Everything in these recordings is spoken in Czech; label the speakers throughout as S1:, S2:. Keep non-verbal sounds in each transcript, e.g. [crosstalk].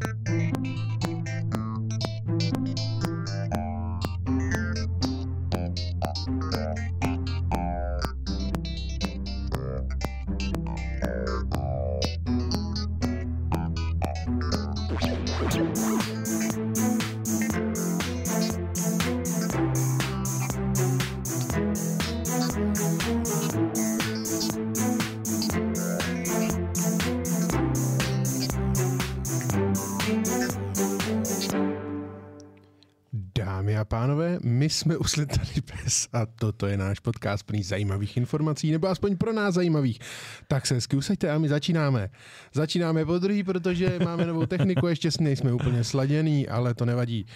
S1: Dámy a pánové, my jsme uslitali pes a toto je náš podcast plný zajímavých informací, nebo aspoň pro nás zajímavých. Tak se hezky usaďte a my začínáme. Začínáme po druhý, protože máme novou techniku, ještě nejsme úplně sladěný, ale to nevadí.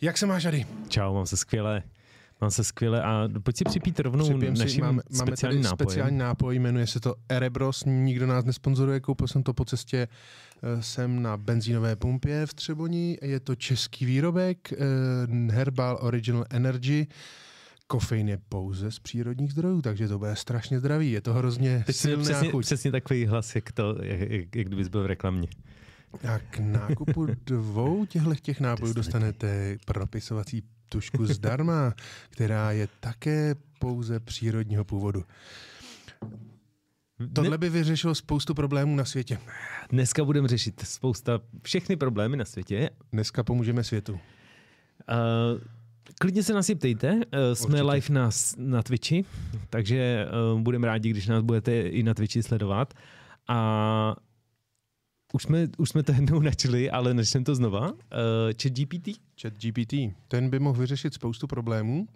S1: Jak se máš, Ady?
S2: Čau, mám se skvěle. Mám se skvěle a pojď si připít rovnou
S1: Připijeme si,
S2: naším
S1: máme, máme
S2: speciálním
S1: tady
S2: nápojem.
S1: speciální nápoj, jmenuje se to Erebros, nikdo nás nesponzoruje, koupil jsem to po cestě eh, jsem na benzínové pumpě v Třeboni, je to český výrobek, eh, Herbal Original Energy, kofein je pouze z přírodních zdrojů, takže to bude strašně zdravý, je to hrozně
S2: Teď
S1: silná
S2: přesně,
S1: chuť.
S2: přesně takový hlas, jak, to, jak, jak, jak kdybys byl v reklamě.
S1: A k nákupu dvou těchto těch nápojů dostanete propisovací tušku zdarma, která je také pouze přírodního původu. Tohle by vyřešilo spoustu problémů na světě.
S2: Dneska budeme řešit spousta, všechny problémy na světě.
S1: Dneska pomůžeme světu.
S2: Uh, klidně se nás i ptejte, uh, jsme
S1: Určitě.
S2: live na, na Twitchi, takže uh, budeme rádi, když nás budete i na Twitchi sledovat. A už jsme, už jsme to jednou [laughs] načili, ale načneme to znova. Uh, chat GPT?
S1: Chat GPT, ten by mohl vyřešit spoustu problémů,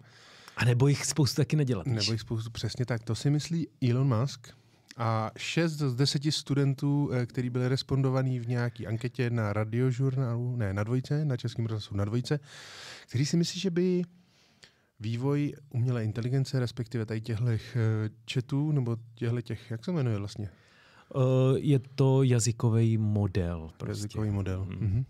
S2: A nebo jich spoustu taky nedělat.
S1: nebo jich spoustu přesně tak. To si myslí Elon Musk. A šest z deseti studentů, eh, který byli respondovaní v nějaké anketě na radiožurnálu, ne, na dvojce, na českém rozhlasu na dvojce, který si myslí, že by vývoj umělé inteligence, respektive tady těchto chatů, nebo těchto těch, jak se jmenuje vlastně?
S2: Uh, je to jazykový model.
S1: Prostě. Jazykový model.
S2: Hmm.
S1: Mhm.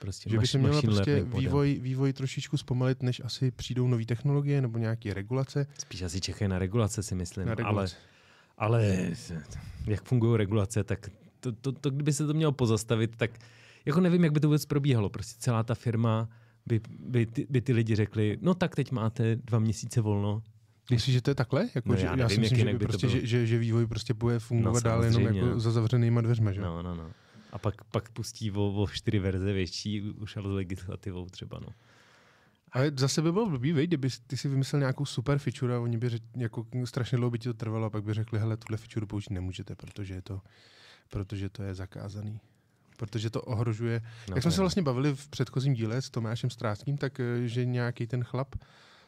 S2: Prostě
S1: Že by se
S2: machine
S1: prostě vývoj, vývoj trošičku zpomalit, než asi přijdou nové technologie nebo nějaké regulace.
S2: Spíš asi čekají na regulace, si myslím.
S1: Na
S2: ale,
S1: regulace.
S2: ale jak fungují regulace, tak to, to, to, kdyby se to mělo pozastavit, tak jako nevím, jak by to vůbec probíhalo. Prostě celá ta firma by, by, ty, by ty lidi řekli, no tak teď máte dva měsíce volno.
S1: Myslíš, že to je takhle? Jako,
S2: No,
S1: že,
S2: já
S1: já,
S2: nevím,
S1: si
S2: jak
S1: myslím, že, by
S2: by
S1: prostě, že, že, že vývoj prostě bude fungovat
S2: No,
S1: dál jenom jako
S2: no.
S1: za zavřenýma dveřma. Že?
S2: No, no, no. A pak, pak pustí o, o čtyři verze větší, už ale s legislativou třeba. No.
S1: Ale zase by bylo blbý, vej, kdyby ty si vymyslel nějakou super feature a oni by řek, jako strašně dlouho by ti to trvalo a pak by řekli, hele, tuhle feature použít nemůžete, protože je to, protože to je zakázaný. Protože to ohrožuje.
S2: No,
S1: No, Jak jsme se
S2: je.
S1: vlastně bavili v předchozím díle s Tomášem Stráckým, tak eh, že nějaký ten chlap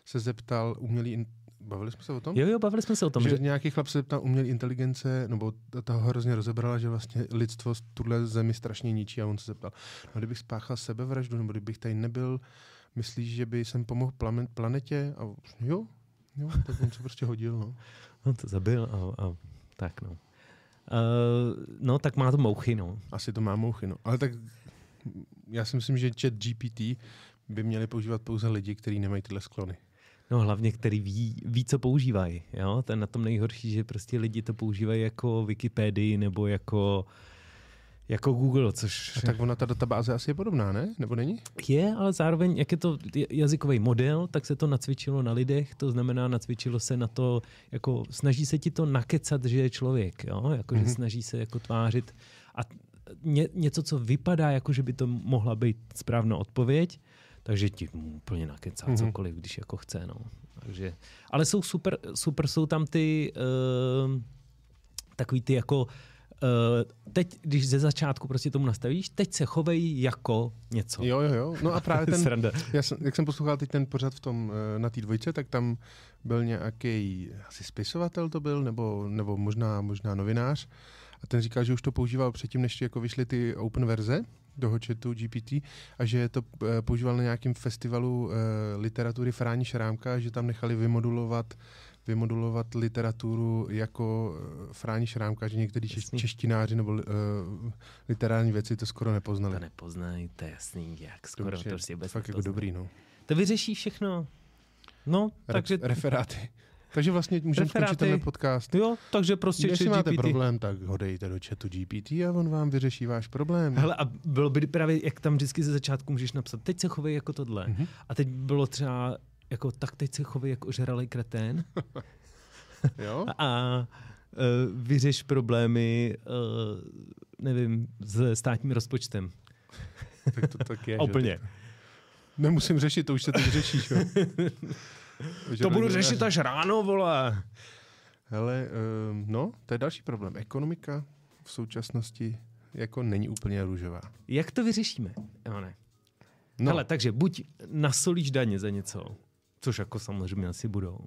S1: se zeptal umělý. Bavili jsme se o tom?
S2: Jo, jo, bavili jsme se o tom,
S1: že,
S2: že,
S1: nějaký chlap se zeptal umělé inteligence, nebo ta- ta ho hrozně rozebrala, že vlastně lidstvo tuhle zemi strašně ničí a on se zeptal, no kdybych spáchal sebevraždu, nebo kdybych tady nebyl, myslíš, že by jsem pomohl planetě? A jo, jo, tak on se prostě hodil, no. [laughs]
S2: on to zabil a, a tak no. Uh, no, tak má to mouchy, no.
S1: Asi to má mouchy, no. Ale tak já si myslím, že chat GPT by měli používat pouze lidi, kteří nemají tyhle sklony.
S2: No hlavně, který ví, ví co používají. Jo? To je na tom nejhorší, že prostě lidi to používají jako Wikipedii nebo jako, jako Google, což
S1: A tak ona, ta databáze asi je podobná, ne? Nebo není?
S2: je, ale zároveň, jak je to jazykový model, tak se to nacvičilo na lidech, to znamená, nacvičilo se na to, jako snaží se ti to nakecat, že je člověk, jo? Jako, že
S1: Mhm.
S2: snaží se jako tvářit a ně, něco, co vypadá, jako že by to mohla být správná odpověď, takže ti úplně nakecá
S1: Mhm.
S2: mm-hmm. cokoliv, když jako chce. No. Takže, ale jsou super, super jsou tam ty uh, takový ty jako Uh, teď, když ze začátku prostě tomu nastavíš, teď se chovej jako něco.
S1: Jo, jo, jo. No a právě [laughs] ten, já jsem, jak jsem poslouchal teď ten pořad v tom, eh, na té dvojce, tak tam byl nějaký asi spisovatel to byl, nebo, nebo možná, možná novinář. A ten říkal, že už to používal předtím, než jako vyšly ty open verze toho chatu GPT a že to eh, používal na nějakém festivalu eh, literatury Fráni Šrámka, že tam nechali vymodulovat vymodulovat literaturu jako eh, Fráni Šrámka, že někteří češ, češtináři nebo uh, literární věci to skoro nepoznali.
S2: To nepoznají, to je jasný, jak skoro
S1: už
S2: to
S1: je
S2: prostě vůbec
S1: fakt jako dobrý, no.
S2: To vyřeší všechno. No,
S1: Re-
S2: takže
S1: referáty. Takže vlastně můžeme skončit tenhle podcast.
S2: Jo, takže prostě chat
S1: máte
S2: GPT.
S1: problém, tak ho dejte do chatu GPT a on vám vyřeší váš problém.
S2: Hele, a bylo by právě, jak tam vždycky ze začátku můžeš napsat, teď se chovej jako tohle.
S1: Mhm.
S2: A teď bylo třeba, jako tak teď se chovej jako ožralej kretén [laughs]
S1: Jo?
S2: a uh, vyřeš problémy, uh, nevím, s státním rozpočtem.
S1: Tak to tak je. [laughs]
S2: Úplně.
S1: Nemusím řešit, to už se teď řešíš. [laughs]
S2: To budu řešit až ráno, vole.
S1: Hele, um, no, to je další problém. Ekonomika v současnosti jako není úplně růžová.
S2: Jak to vyřešíme? Jo, ne.
S1: No.
S2: Hele, takže buď nasolíš daně za něco, což jako samozřejmě asi budou.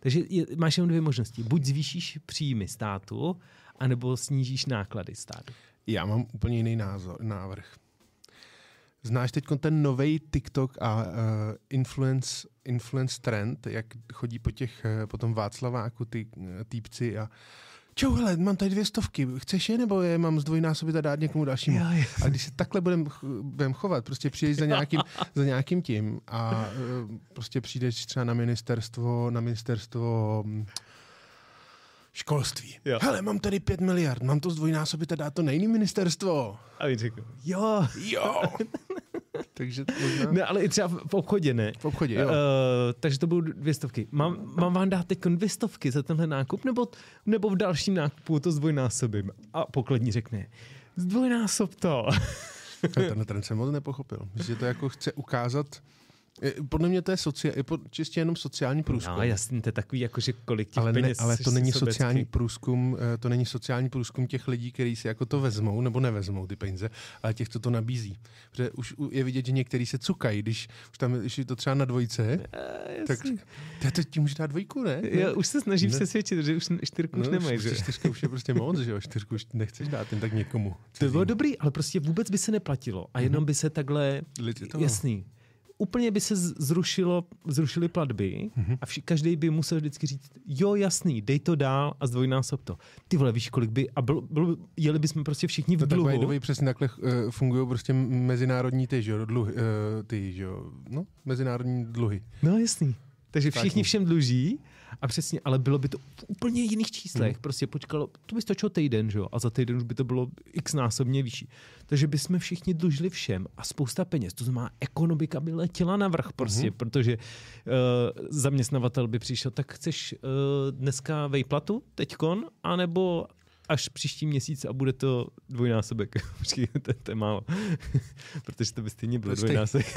S2: Takže je, máš jenom dvě možnosti. Buď zvýšíš příjmy státu, anebo snížíš náklady státu.
S1: já mám úplně jiný názor, návrh. Znáš teď ten nový TikTok a uh, influence, influence trend, jak chodí po těch, uh, po tom Václaváku ty uh, týpci a Čau, hele, mám tady dvě stovky, chceš je nebo je mám zdvojnásobit a dát někomu dalšímu?
S2: Jo.
S1: A když se takhle budeme budem chovat, prostě přijdeš za nějakým, za nějakým tím a uh, prostě přijdeš třeba na ministerstvo, na ministerstvo hm, školství.
S2: Jo.
S1: Hele, mám tady pět miliard, mám to zdvojnásobit a dát to na jiný ministerstvo.
S2: A oni řekl, jo.
S1: Jo. [laughs] Takže možná
S2: Ne, ale i třeba v obchodě, ne?
S1: v obchodě, jo.
S2: Uh, takže to budou dvě stovky. Mám, mám vám dát teď dvě stovky za tenhle nákup, nebo, nebo v dalším nákupu to zdvojnásobím? A pokladní řekne, zdvojnásob to. [laughs]
S1: Tenhle trend jsem moc nepochopil. Myslím, že to jako chce ukázat, podle mě to je, socia- čistě jenom sociální průzkum.
S2: No jasně, to je takový, jakože kolik těch
S1: ale, ne,
S2: peněz
S1: ale
S2: jsi
S1: to není
S2: sobecký.
S1: sociální průzkum, eh, to není sociální průzkum těch lidí, kteří si jako to vezmou nebo nevezmou ty peníze, ale těch, co to nabízí. Protože už je vidět, že někteří se cukají, když už tam když je to třeba na dvojce,
S2: Eh,
S1: tak to, to ti může dát dvojku, ne?
S2: Já už se snažím
S1: Ne.
S2: přesvědčit, že už čtyřku už
S1: No,
S2: nemají, že?
S1: Čtyřka už je prostě moc, že jo? Čtyřku už nechceš dát jen tak někomu.
S2: To by bylo dobrý, ale prostě vůbec by se neplatilo. A jenom by se takhle,
S1: Lidi to-
S2: jasný, úplně by se zrušilo, zrušily platby a vši, každý by musel vždycky říct, jo, jasný, dej to dál a zdvojnásob to. Ty vole, víš, kolik by, a bylo, bylo, jeli bychom prostě všichni v
S1: No tak
S2: dluhu.
S1: the way, přesně takhle uh, fungují prostě mezinárodní ty, že jo, dluhy, uh, ty, že jo, no, mezinárodní dluhy.
S2: No jasný. Takže všichni
S1: Státní.
S2: všem dluží a přesně, ale bylo by to v úplně jiných číslech.
S1: Mhm.
S2: Prostě počkalo, to by stačilo týden, že jo? A za týden už by to bylo x násobně vyšší. Takže bychom všichni dlužili všem a spousta peněz. To znamená, ekonomika by letěla na vrch prostě,
S1: Mhm.
S2: protože uh, zaměstnavatel by přišel, tak chceš uh, dneska vejplatu, teďkon, anebo až příští měsíc a bude to dvojnásobek. [laughs] Počkej, to, to je málo. [laughs] Protože to by stejně bylo dvojnásobek.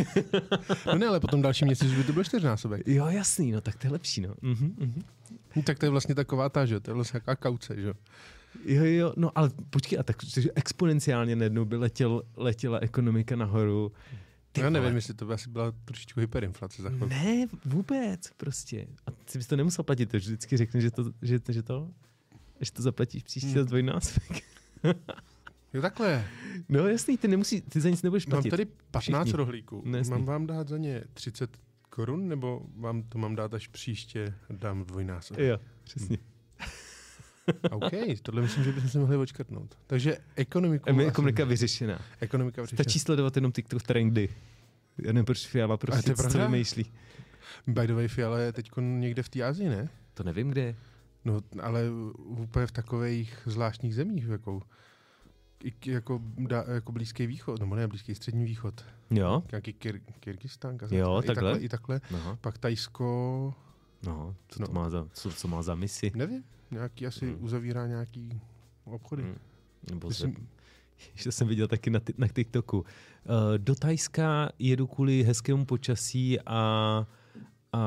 S1: No ne, ale potom další měsíc už by to byl čtyřnásobek.
S2: Jo, jasný, no tak to je lepší, no. Mhm.
S1: No, tak to je vlastně taková ta, že to je vlastně jaká kauce, že jo.
S2: Jo, jo, no ale počkej, a tak že exponenciálně najednou by letěl, letěla ekonomika nahoru. Ty
S1: Já nevím, jestli to by asi byla trošičku hyperinflace za chvilku.
S2: Ne, vůbec, prostě. A ty bys to nemusel platit, to vždycky řekne, že to, že, že to, že to zaplatíš příští
S1: Hmm.
S2: hmm. dvojnásobek. [laughs]
S1: Jo, takhle.
S2: No jasný, ty nemusí, ty za nic nebudeš
S1: Mám
S2: platit.
S1: tady 15
S2: Všichni.
S1: rohlíků.
S2: No, jasný.
S1: mám vám dát za ně 30 korun, nebo vám to mám dát až příště, dám dvojnásobek?
S2: Jo, přesně. [laughs]
S1: OK, tohle myslím, že bychom si mohli očkrtnout. Takže ekonomiku...
S2: Ekonomika vyřešená.
S1: Ekonomika vyřešená.
S2: Stačí sledovat jenom TikTok trendy. Já nevím, proč Fiala prostě
S1: je
S2: co vymýšlí.
S1: By the way, Fiala je teď někde v té Azii, ne?
S2: To nevím, kde je.
S1: No, ale úplně v takových zvláštních zemích, jako, jako, da, jako Blízký východ, nebo ne, Blízký střední východ,
S2: Jo,
S1: nějaký Kyr, Kyrgyzstán,
S2: Jo,
S1: i
S2: takhle.
S1: takhle. I takhle.
S2: no,
S1: Pak Tajsko,
S2: no, co,
S1: No.
S2: to má za, co, co má za misi?
S1: nevím, nějaký asi
S2: Hmm.
S1: uzavírá nějaký obchody.
S2: Hmm. Nebo
S1: Myslím-
S2: se, [laughs] že jsem viděl taky na, na TikToku. Uh, do Tajska jedu kvůli hezkému počasí a, a,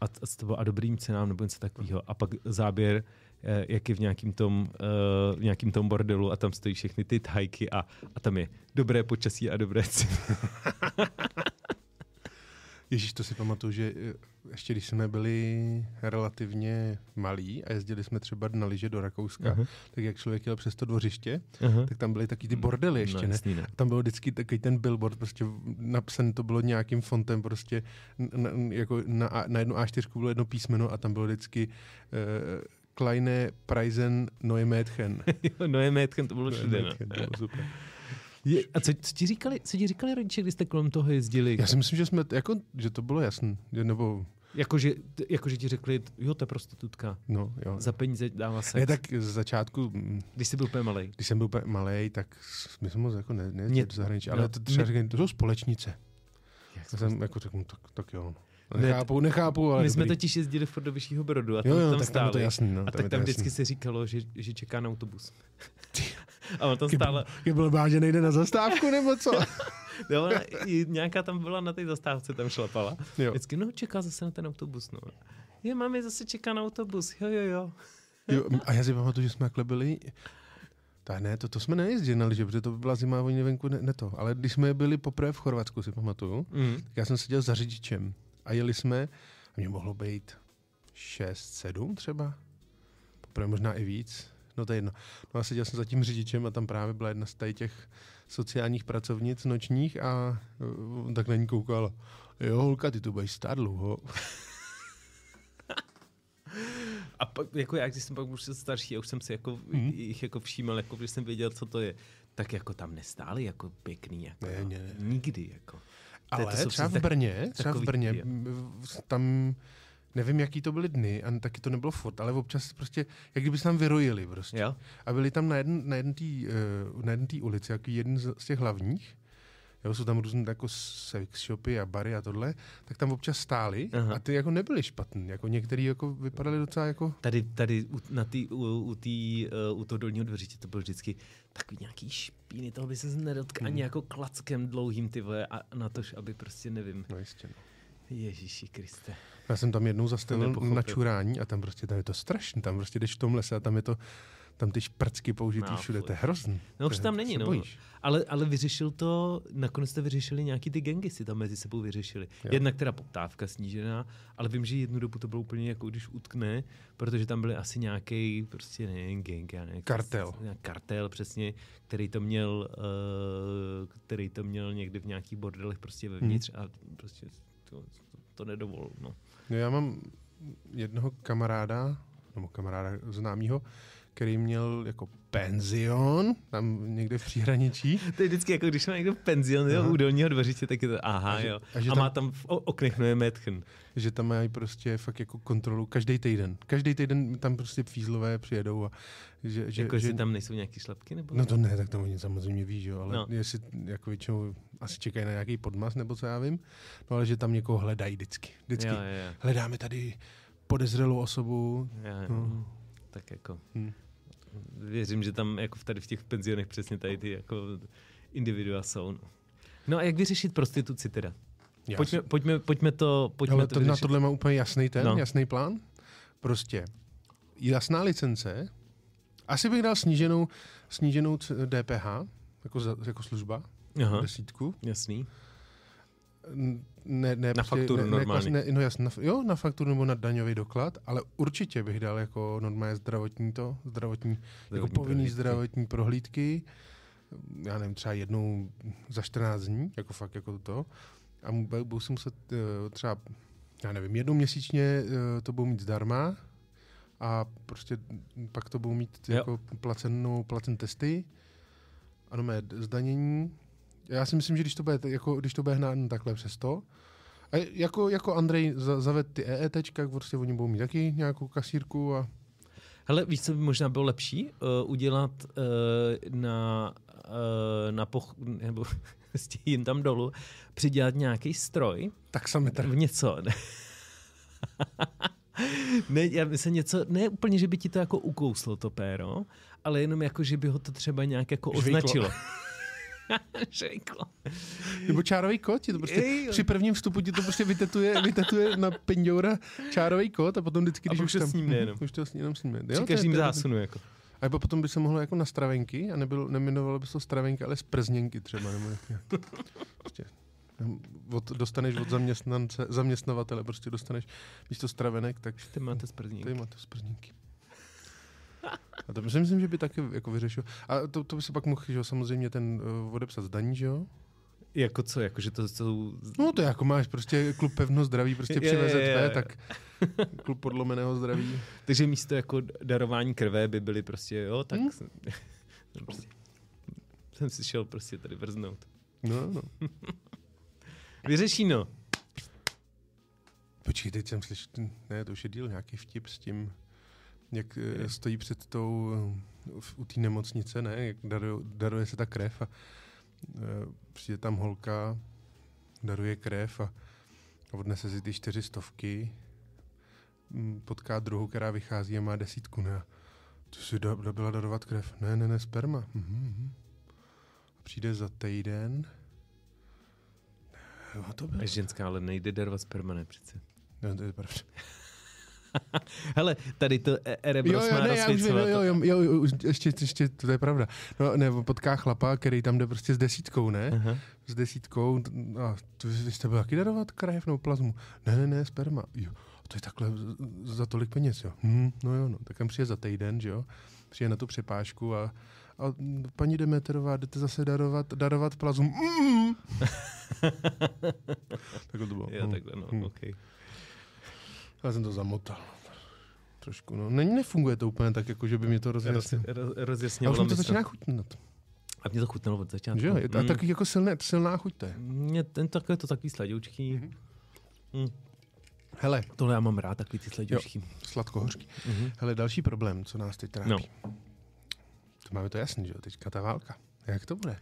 S2: a, a, a dobrým cenám nebo něco takového. A pak záběr, eh, jak je v nějakým tom, uh, v nějakým tom bordelu a tam stojí všechny ty tajky a, a tam je dobré počasí a dobré ceny. [laughs]
S1: Ježíš, to si pamatuju, že eh, ještě když jsme byli relativně malí a jezdili jsme třeba na lyže do Rakouska,
S2: Aha.
S1: tak jak člověk jel přes to dvořiště,
S2: Aha.
S1: tak tam byly taky ty bordely ještě,
S2: no,
S1: ne?
S2: jasný, ne?
S1: Tam byl vždycky takový ten billboard, prostě napsaný to bylo nějakým fontem, prostě na, jako na, na jednu A4 bylo jedno písmeno a tam bylo vždycky uh, Kleine Preisen Neue Mädchen. [laughs]
S2: Jo, no je métkem, to bylo všude. No.
S1: Mädchen, to bylo super.
S2: Je, a co, co, ti říkali, co ti říkali rodiče, když jste kolem toho jezdili?
S1: Já si myslím, že jsme, jako, že to bylo jasné, že, nebo
S2: Jakože, jakože ti řekli, jo, to je prostitutka.
S1: No, jo.
S2: Za peníze dává se.
S1: Ne, tak z začátku, mm,
S2: Když jsi byl úplně malý.
S1: když jsem byl úplně malý, tak my jsme moc jako ne, ne
S2: Mě-
S1: do zahraničí,
S2: no,
S1: ale to třeba říkají, to jsou společnice.
S2: Jak
S1: Já
S2: jsme,
S1: jsem jako řekl, no, tak, tak jo.
S2: Ne,
S1: Nechápu, nechápu, ale
S2: my jsme
S1: dobrý.
S2: totiž jezdili furt do Vyššího Brodu a tam,
S1: Jo, jo,
S2: tam
S1: tak tam je to
S2: stáli.
S1: jasný. No,
S2: a
S1: je
S2: tak tam
S1: jasný.
S2: vždycky se říkalo, že, že čeká na autobus. A on tam stále,
S1: Je byl bát, že nejde na zastávku, nebo co? [laughs]
S2: jo, ona, i nějaká tam byla na té zastávce, tam šlapala.
S1: jo.
S2: Vždycky, no čeká zase na ten autobus, no. Je, mami, zase čeká na autobus, jo, jo, jo. [laughs]
S1: jo. A já si pamatuju, že jsme takhle byli, tak ne, to, to jsme nejezdili na lyže, protože to by byla zima a oni venku ne, ne, to. Ale když jsme byli poprvé v Chorvatsku, si pamatuju,
S2: Mm.
S1: tak já jsem seděl za řidičem a jeli jsme, a mě mohlo být 6, 7 třeba, poprvé možná i víc, no to je jedno. No a seděl jsem za tím řidičem a tam právě byla jedna z těch sociálních pracovnic nočních a uh, on tak na ní koukala. Jo, holka, ty tu budeš stát dlouho. [laughs]
S2: A pak, jako já, když jsem pak už starší, a už jsem si jako,
S1: Mhm.
S2: jich jako všímal, jako když jsem věděl, co to je, tak jako tam nestáli jako pěkný, jako
S1: Ne, ne, ne.
S2: nikdy, jako.
S1: Ale
S2: to jsou
S1: třeba v
S2: tak-
S1: Brně, [laughs] třeba v Brně, tam, nevím, jaký to byly dny, a taky to nebylo furt, ale občas prostě, jak kdyby se tam vyrojili prostě.
S2: Jo?
S1: A byli tam na jedné na jedn tý, uh, na jedn tý ulici, jaký jeden z, z těch hlavních, jo, jsou tam různé jako sex shopy a bary a tohle, tak tam občas stáli
S2: Aha.
S1: a ty jako nebyly špatný, jako některý jako vypadaly docela jako,
S2: Tady, tady u, na tý, u, u, tý, uh, u toho dolního dveřiště to byl vždycky takový nějaký špíny, toho by se nedotkl ani
S1: Hmm.
S2: jako klackem dlouhým ty vole a na tož, aby prostě nevím.
S1: no jistě, no.
S2: Ježíši Kriste.
S1: Já jsem tam jednou zastavil na čurání a tam prostě tam je to strašný, tam prostě jdeš v tom lese a tam je to, tam ty šprcky použitý
S2: No,
S1: všude, to je hrozný.
S2: No už tam není, no.
S1: bojíš.
S2: Ale, ale vyřešil to, nakonec jste vyřešili nějaký ty gengy si tam mezi sebou vyřešili.
S1: Jo.
S2: Jednak teda poptávka snížená, ale vím, že jednu dobu to bylo úplně jako když utkne, protože tam byly asi nějaký prostě nevím, gang, já nevím,
S1: Kartel.
S2: Kartel, přesně, který to měl, uh, který to měl někdy v nějakých bordelech prostě vevnitř
S1: Hmm.
S2: a prostě to, to, nedovolil, no.
S1: No já mám jednoho kamaráda, nebo kamaráda známého, který měl jako penzion, tam někde v příhraničí.
S2: To je vždycky jako, když má někdo penzion jo, u dolního dveřiště, tak je to aha,
S1: A že-
S2: jo.
S1: a že
S2: A
S1: tam-
S2: má tam v oknech no je metchen.
S1: že tam mají prostě fakt jako kontrolu každý týden. Každý týden tam prostě fízlové přijedou a že, že,
S2: Jako,
S1: že
S2: jestli tam nejsou nějaký šlapky? Nebo?
S1: No to ne, tak to oni samozřejmě ví, že jo, ale
S2: No.
S1: jestli jako většinou asi čekají na nějaký podmas nebo co já vím, no ale že tam někoho hledají vždycky. Vždycky.
S2: Jo, jo.
S1: Hledáme tady podezřelou osobu.
S2: jo, jo.
S1: No.
S2: Tak jako,
S1: Hm.
S2: Věřím, že tam jako v tady v těch penzionech přesně tady ty jako individua jsou. No, no a jak vyřešit prostituci teda? Pojďme, pojďme, pojďme to, pojďme
S1: Ale
S2: to
S1: to, na
S2: vyřešit.
S1: tohle má úplně jasný ten,
S2: No.
S1: jasný plán. Prostě jasná licence, asi bych dal sníženou, sníženou DPH, jako, za, jako služba,
S2: Aha,
S1: desítku.
S2: jasný.
S1: Ne, ne,
S2: Na fakturu
S1: ne,
S2: normálně.
S1: Ne, ne, no jasně, na, jo, na fakturu nebo na daňový doklad, ale určitě bych dal jako normálně zdravotní to, zdravotní, jako
S2: Zdravotní
S1: povinný
S2: prohlídky.
S1: zdravotní prohlídky, já nevím, třeba jednou za 14 dní, jako fakt jako to. A budu si muset eh, třeba, já nevím, jednou měsíčně eh, to budu mít zdarma a prostě pak to budu mít
S2: Jo.
S1: jako placenou, placen testy a no mé zdanění. Já si myslím, že když to bude, jako, když to bude hnát takhle přes to, a jako, jako Andrej za, zaved ty EETčka, prostě oni budou mít taky nějakou kasírku a
S2: Hele, víš, co by možná bylo lepší? Uh, udělat uh, na, uh, na poch... nebo [laughs] prostě jim tam dolů, přidělat nějaký stroj,
S1: tak sametr.
S2: nebo něco. [laughs] ne, já myslím něco, ne úplně, že by ti to jako ukouslo to péro, ale jenom jako, že by ho to třeba nějak jako
S1: Žvejklo.
S2: označilo. [laughs] [laughs] Žvejklo.
S1: Nebo čárový kód, ti to prostě,
S2: Ej,
S1: při prvním vstupu ti to prostě vytetuje, vytetuje na pindoura čárový kód a potom vždycky,
S2: A
S1: když
S2: pak
S1: už
S2: to
S1: tam,
S2: snímne jenom.
S1: Už to sní- jenom snímne. Jo,
S2: Při
S1: je-
S2: zásunu. Jako.
S1: A nebo potom by se mohlo jako na stravenky a nebylo, nemenovalo by se to stravenky, ale sprzněnky třeba. Nebo jak, prostě, od, dostaneš od zaměstnance, zaměstnavatele, prostě dostaneš místo stravenek, tak
S2: Ty máte sprzník.
S1: tady máte sprzníky. A to si myslím, že by taky jako vyřešil. A to, to by se pak mohl, že jo, samozřejmě ten uh, odepsat zdaní, že jo?
S2: Jako co, jako že to jsou...
S1: No to jako máš prostě klub pevno zdraví, prostě
S2: Je,
S1: při
S2: je, je,
S1: VZV,
S2: je.
S1: tak klub podlomeného zdraví. [laughs]
S2: Takže místo jako darování krve by byly prostě, jo, tak...
S1: Hmm.
S2: Jsem, [laughs] prostě, jsem si šel prostě tady vrznout.
S1: No, no. [laughs]
S2: Vyřešíno.
S1: Počkej, teď jsem slyšel, ne, to už je díl, nějaký vtip s tím, jak je. stojí před tou, v, u té nemocnice, ne, jak daruje, daruje se ta krev a uh, přijde tam holka, daruje krev a, a odnese si ty čtyři stovky, potká druhou, která vychází a má desítku, ne, to si da, da byla darovat krev, ne, ne, ne, sperma, mhm, A přijde za týden,
S2: Jo, to bylo. Ženská, ale nejde darovat sperma, ne přece.
S1: No, to je pravda. [laughs]
S2: Hele, tady to e- Erebros jo, jo, ne, já už
S1: jo, jo, jo, jo, ještě, ještě, to je pravda. No, ne, potká chlapa, který tam jde prostě s desítkou, ne? Aha. S desítkou, a to, vy jste byl taky darovat nebo plazmu? Ne, ne, ne, sperma. Jo, to je takhle za tolik peněz, jo. Hm, no jo, no, tak tam přijde za týden, že jo? Přijde na tu přepážku a, a paní Demeterová, jdete zase darovat, darovat plazmu. Mm. [laughs] takhle to bylo.
S2: Jo, takhle, no, hm. okay.
S1: Já jsem to zamotal. Trošku, no. Ne, nefunguje to úplně tak, jako že by mě to rozjasnilo. Roz,
S2: rozjasnilo.
S1: A už to začíná chutnat.
S2: A mě to chutnalo od začátku. Že
S1: jo, a mm. taky jako silné, silná chuť to je.
S2: Mě ten takové to takový sladoučký. Mm-hmm. Mm.
S1: Hele.
S2: Tohle já mám rád, takový ty sladoučký.
S1: Sladkohořký. Mm-hmm. Hele, další problém, co nás teď trápí. No. To máme to jasný, že jo, teďka ta válka. Jak to bude?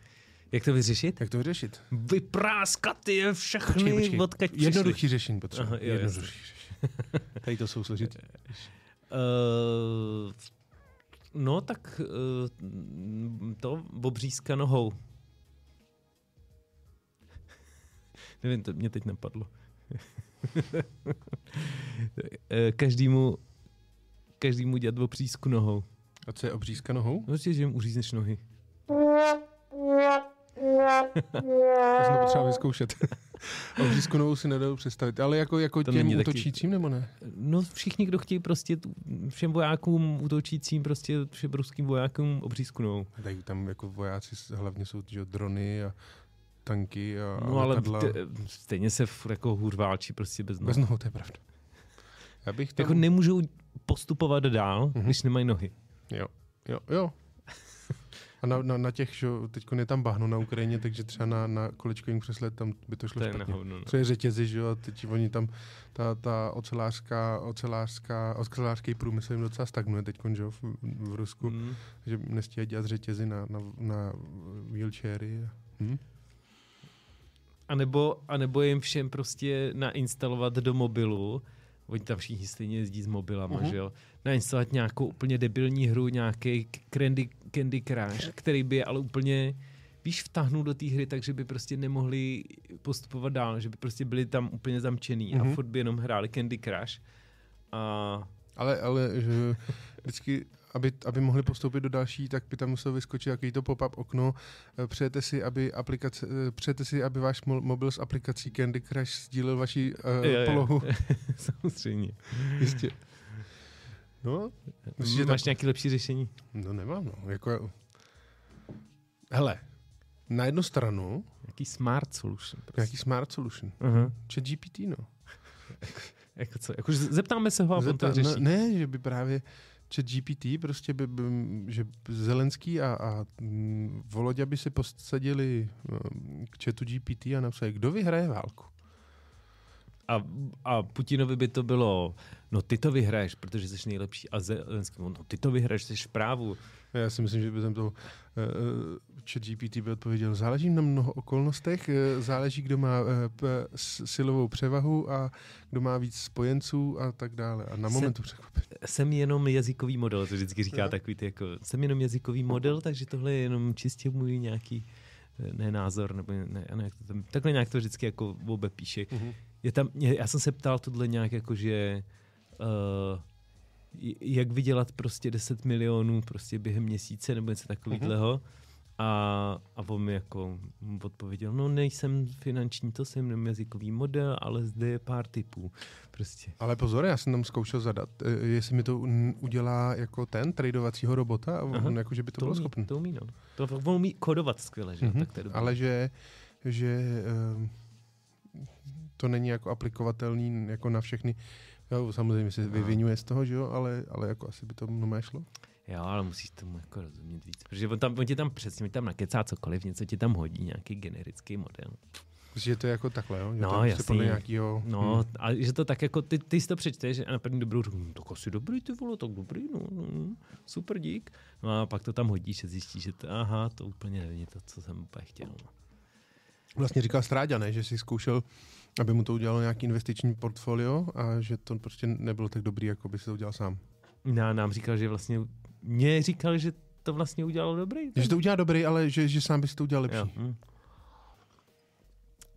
S2: Jak to vyřešit?
S1: Jak to vyřešit?
S2: Vypráskat je všechny, počkej, počkej.
S1: Jednoduchý řešení potřeba. Jednoduchý řešení. [laughs] Tady to jsou složitý.
S2: Uh, no tak uh, to obřízka nohou. [laughs] Nevím, to mě teď napadlo. [laughs] Eh, každému, každému dělat obřízku nohou.
S1: A co je obřízka nohou?
S2: No, že jim uřízneš nohy.
S1: to jsem to potřeba vyzkoušet. [laughs] Obřízku novou si nedou představit. Ale jako, jako to těm útočícím, taky... nebo ne?
S2: No všichni, kdo chtějí prostě všem vojákům útočícím, prostě všem ruským vojákům obřízku novou.
S1: Tak tam jako vojáci hlavně jsou že, drony a tanky a
S2: No ale t- stejně se jako hůř válčí prostě bez nohou.
S1: Bez nohou, to je pravda.
S2: Já bych tam... Jako nemůžou postupovat dál, mm-hmm. když nemají nohy.
S1: Jo, jo, jo. A na, na, na těch, že teď je tam bahno na Ukrajině, takže třeba na, na kolečkovým křesle tam by to šlo to špatně. No. Co je řetězy, že jo, teď oni tam, ta, ta ocelářská, ocelářská, ocelářský průmysl jim docela stagnuje teď, že jo, v, v Rusku, mm. že nestíhají dělat řetězy na, na, na wheelchairy. Hm?
S2: A nebo, a nebo jim všem prostě nainstalovat do mobilu, oni tam všichni stejně jezdí s mobilama, uh-huh. že jo, nainstalovat nějakou úplně debilní hru, nějaký Candy, Candy Crush, který by ale úplně víš, vtáhnout do té hry, takže by prostě nemohli postupovat dál, že by prostě byli tam úplně zamčený uh-huh. a mhm. furt by jenom hráli Candy Crush. A...
S1: Ale, ale že vždycky aby, aby mohli postoupit do další, tak by tam musel vyskočit jaký to pop-up okno. Eh, přejete si, aby aplikace, eh, přejete si, aby váš mobil s aplikací Candy Crush sdílel vaši uh, je, polohu. [laughs]
S2: Samozřejmě.
S1: Jistě.
S2: No, myslíš, Máš tak... nějaké lepší řešení?
S1: No nemám, no. Jako... Hele, na jednu stranu...
S2: Jaký smart solution.
S1: Prostě. Jaký smart solution. Uh-huh. Chat GPT, no. [laughs]
S2: jako co? Jako, zeptáme se ho a Zeptá, to řeší.
S1: No, ne, že by právě chat GPT, prostě by, by, že Zelenský a, a mm, Volodya by se posadili mm, k chatu GPT a napsali, kdo vyhraje válku.
S2: A, a Putinovi by to bylo, no ty to vyhraješ, protože jsi nejlepší. A Zelenský, no ty to vyhraješ, jsi právu.
S1: Já si myslím, že by tam to uh, chat GPT by odpověděl, záleží na mnoho okolnostech, uh, záleží, kdo má uh, p- silovou převahu a kdo má víc spojenců a tak dále. A na momentu překvapení.
S2: Jsem jenom jazykový model, to vždycky říká no. takový ty jako, jsem jenom jazykový model, takže tohle je jenom čistě můj nějaký ne názor, nebo ne, ne, takhle nějak to vždycky jako obe píše. Uh-huh. Je tam, já jsem se ptal tohle nějak jako, že uh, jak vydělat prostě 10 milionů prostě během měsíce nebo něco takového. Uh-huh. A, a on mi jako odpověděl, no nejsem finanční, to jsem jenom jazykový model, ale zde je pár typů. Prostě.
S1: Ale pozor, já jsem tam zkoušel zadat, e, jestli mi to udělá jako ten tradovacího robota, a on jako, že by to, to bylo umí, schopné.
S2: To umí, no. To on umí kodovat skvěle, že? Mm-hmm. tak to je
S1: ale že, že uh, to není jako aplikovatelný jako na všechny Jo, samozřejmě se vyvinuje z toho, že jo, ale, ale jako asi by to mnohé šlo.
S2: Jo, ale musíš tomu jako rozumět víc, protože on, tam, on ti tam přesně, tam nakecá cokoliv, něco ti tam hodí, nějaký generický model.
S1: Že to je jako takhle, jo? Že
S2: No, jasný.
S1: podle nějakého...
S2: No, hmm. a že to tak jako, ty, ty si to přečteš a na první dobrou řeknu, "Hm, tak asi dobrý ty vole, tak dobrý, no, no, super dík. No a pak to tam hodíš a zjistíš, že to, aha, to úplně není to, co jsem úplně chtěl. No.
S1: Vlastně říkal Stráďa, ne? Že si zkoušel, aby mu to udělalo nějaký investiční portfolio a že to prostě nebylo tak dobrý, jako by si to udělal sám.
S2: Ná, nám říkal, že vlastně, mě říkal, že to vlastně udělalo dobrý.
S1: Že to udělá dobrý, ale že, že sám by si to udělal lepší.
S2: Jo. Hm.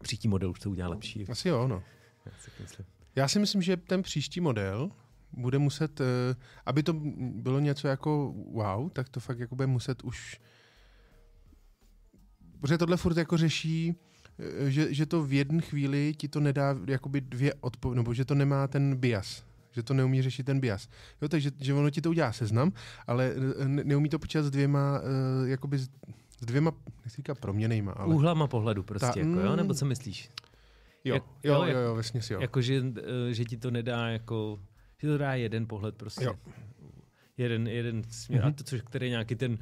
S2: Příští model už to udělá lepší.
S1: Asi jo, no.
S2: Já si myslím.
S1: Já si myslím, že ten příští model bude muset, eh, aby to bylo něco jako wow, tak to fakt jako bude muset už Protože tohle furt jako řeší, že, že to v jedné chvíli ti to nedá jakoby dvě odpo- nebo že to nemá ten bias, že to neumí řešit ten bias. Jo, takže že ono ti to udělá seznam, ale eh, ne, neumí to počítat s dvěma, uh, jakoby s, dvěma, nechci říkat proměnejma, ale...
S2: Úhlama pohledu prostě,
S1: Ta-
S2: jako, jo?
S1: mm.
S2: Nebo co myslíš?
S1: Jo,
S2: jak-
S1: jo,
S2: jo,
S1: jo, jo, vesměs jo.
S2: Jako, že, eh, že ti to nedá jako, že to dá jeden pohled prostě.
S1: Jo.
S2: Jeden, jeden směr. Mm-hmm. A to, což, který je nějaký ten,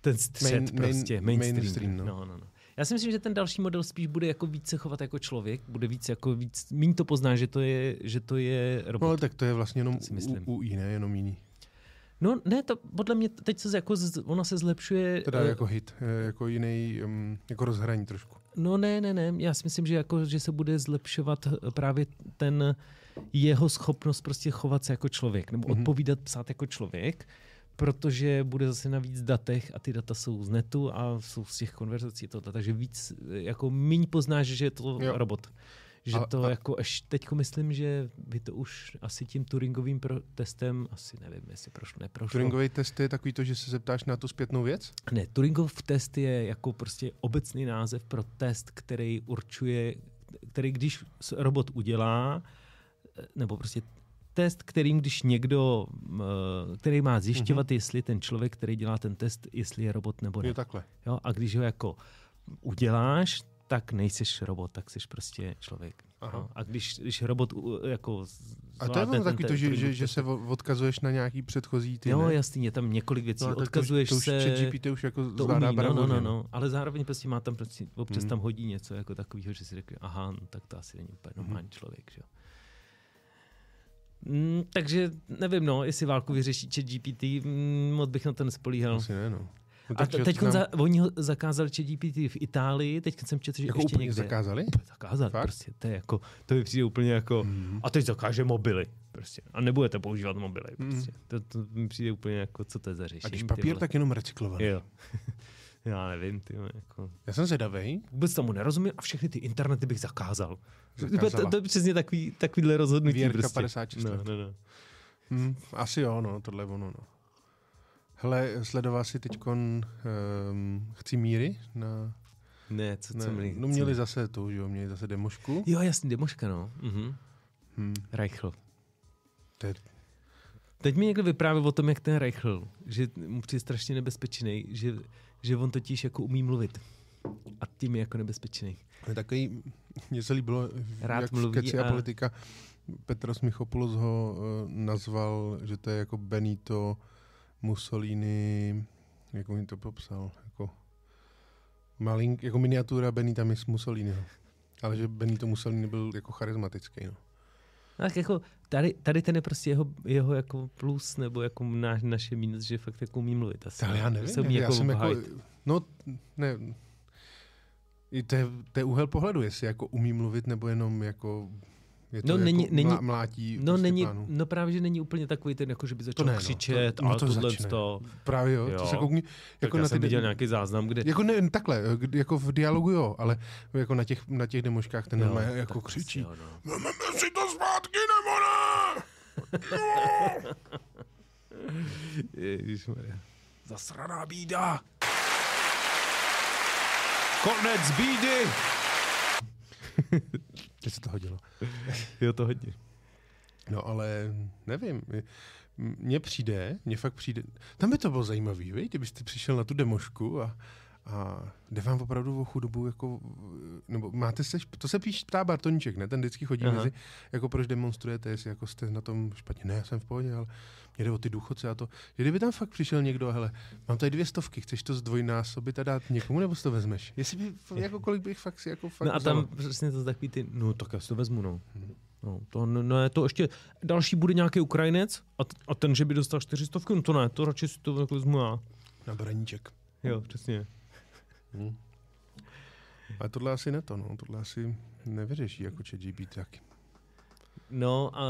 S2: ten střed
S1: main,
S2: prostě,
S1: main-
S2: mainstream.
S1: mainstream, no.
S2: no. No, no. Já si myslím, že ten další model spíš bude jako víc se chovat jako člověk, bude víc jako víc, míň to pozná, že to je, že to je robot.
S1: No tak to je vlastně jenom u, u jiné, jenom jiný.
S2: No ne, to podle mě teď se jako, z- ono se zlepšuje.
S1: Teda
S2: eh,
S1: jako hit, eh, jako jiný, um, jako rozhraní trošku.
S2: No ne, ne, ne. Já si myslím, že, jako, že se bude zlepšovat eh, právě ten jeho schopnost prostě chovat se jako člověk, nebo
S1: Mhm.
S2: mm-hmm. odpovídat, psát jako člověk, protože bude zase na víc datech a ty data jsou z netu a jsou z těch konverzací tohle, takže víc, jako míň poznáš, že je to
S1: Jo.
S2: robot. Že
S1: A-
S2: to
S1: a-
S2: jako, až teďko myslím, že by to už asi tím Turingovým pro- testem, asi nevím, jestli prošlo, neprošlo.
S1: Turingový test je takový to, že se zeptáš na tu zpětnou věc?
S2: Ne, Turingov test je jako prostě obecný název pro test, který určuje, který když robot udělá, eh, nebo prostě test, kterým když někdo, eh, který má zjišťovat, mm-hmm. jestli ten člověk, který dělá ten test, jestli je robot nebo ne.
S1: Jo, takhle.
S2: Jo? A když ho jako uděláš, tak nejseš robot, tak jsi prostě člověk.
S1: Aha.
S2: A když, když robot jako
S1: A to je
S2: ten
S1: takový to, že, že, že
S2: test,
S1: se odkazuješ na nějaký předchozí ty,
S2: Jo,
S1: ne?
S2: jasný, je tam několik věcí.
S1: No,
S2: Odkazuješ
S1: to, to už
S2: se...
S1: ChatGPT už jako
S2: to umí, no, no, no, no, ale zároveň prostě má tam prostě, občas
S1: Hmm.
S2: tam hodí něco jako takového, že si řekne, aha, no, tak to asi není úplně normální člověk, že jo. Mm, takže nevím, no, jestli válku vyřeší chat GPT, mm, moc bych na to nespolíhal.
S1: Asi ne, no. no
S2: A teď
S1: znám-
S2: za, oni ho zakázali chat GPT v Itálii, teď jsem četl, že
S1: jako
S2: ještě
S1: úplně
S2: někde.
S1: zakázali?
S2: Zakázali,
S1: Fakt?
S2: prostě, to je jako, to mi přijde úplně jako,
S1: Mhm.
S2: a teď zakáže mobily, prostě, a nebudete používat mobily,
S1: Mhm.
S2: prostě. To, to mi přijde úplně jako, co to je za řešení.
S1: A když papír, tak jenom recyklovaný.
S2: Jo. [laughs] Já nevím, ty jako...
S1: Já jsem zvědavej.
S2: Vůbec tomu nerozumím a všechny ty internety bych zakázal. To, to, je přesně takový, takovýhle rozhodnutí.
S1: Věrka
S2: prostě.
S1: 56
S2: No, no, no.
S1: Hm, asi jo, no, tohle je ono, no. Hele, sledoval si teďkon um, Chci míry? Na,
S2: Ne, co, co
S1: ne,
S2: měli?
S1: no
S2: co
S1: měli zase tu, že jo, měli zase demošku.
S2: Jo, jasný, demoška, no. Mhm.
S1: Hm,
S2: Reichl.
S1: to je,
S2: Teď mi někdo vyprávěl o tom, jak ten Reichl, že mu přijde strašně nebezpečný, že, že on totiž jako umí mluvit. A tím je jako nebezpečný.
S1: je takový, mně se líbilo,
S2: Rád
S1: jak
S2: mluví
S1: v a
S2: a-
S1: politika Petros Michopoulos ho uh, nazval, že to je jako Benito Mussolini, jak on to popsal, jako malink, jako miniatura Benita Mussoliniho. Ale že Benito Mussolini byl jako charismatický, no.
S2: Tak jako tady, tady ten je prostě jeho, jeho jako plus, nebo jako náš, naše minus, že fakt jako umí mluvit. Asi,
S1: Ale já nevím,
S2: se umí
S1: já
S2: jako
S1: jsem jako, no, ne, i to je, to je úhel pohledu, jestli jako umí mluvit, nebo jenom jako, je to
S2: No,
S1: jako
S2: není- není-
S1: mlá, mlátí
S2: No,
S1: prostě
S2: není,
S1: pánu.
S2: no právě, že není úplně takový ten, jako že by začal
S1: ne, no.
S2: křičet
S1: To- no
S2: a
S1: to
S2: tohle
S1: začne.
S2: to.
S1: Právě jo,
S2: Jo.
S1: to se koukni,
S2: Jako já
S1: na
S2: jsem
S1: ty,
S2: viděl nějaký záznam, kde...
S1: jako ne, takhle, jako v dialogu jo, ale jako na těch, na těch demoškách ten normálně jako
S2: tak
S1: křičí.
S2: prostě jo, no.
S1: Vezmeme si to zpátky, nebo ne? [laughs]
S2: Ježišmarja. Zasraná bída. Konec bídy. [laughs]
S1: Teď se to hodilo. [laughs]
S2: Jo, to hodně.
S1: No ale nevím, mně přijde, mně fakt přijde, tam by to bylo zajímavý, víš, kdybyste přišel na tu demošku a, A jde vám opravdu o chudobu, jako, nebo máte se, to se píš ptá Bartoníček, ne? Ten vždycky chodí
S2: Aha.
S1: mezi, jako proč demonstrujete, jestli jako jste na tom špatně. Ne, já jsem v pohodě, ale mě jde o ty důchodce a to. Že kdyby tam fakt přišel někdo, hele, mám tady dvě stovky, chceš to zdvojnásobit a dát někomu, nebo si to vezmeš? Jestli by, jako kolik bych fakt si jako fakt
S2: No a
S1: vzal?
S2: tam přesně to takový ty, no tak já si to vezmu, no.
S1: Mhm.
S2: No, to no, ne, to ještě, další bude nějaký Ukrajinec a, t- a ten, že by dostal 400, no to ne, to radši si to jako vezmu já.
S1: Na braníček.
S2: Jo, přesně.
S1: Hmm. Ale tohle asi ne to, no. Tohle asi nevyřeší jako ChatGPT taky.
S2: No a,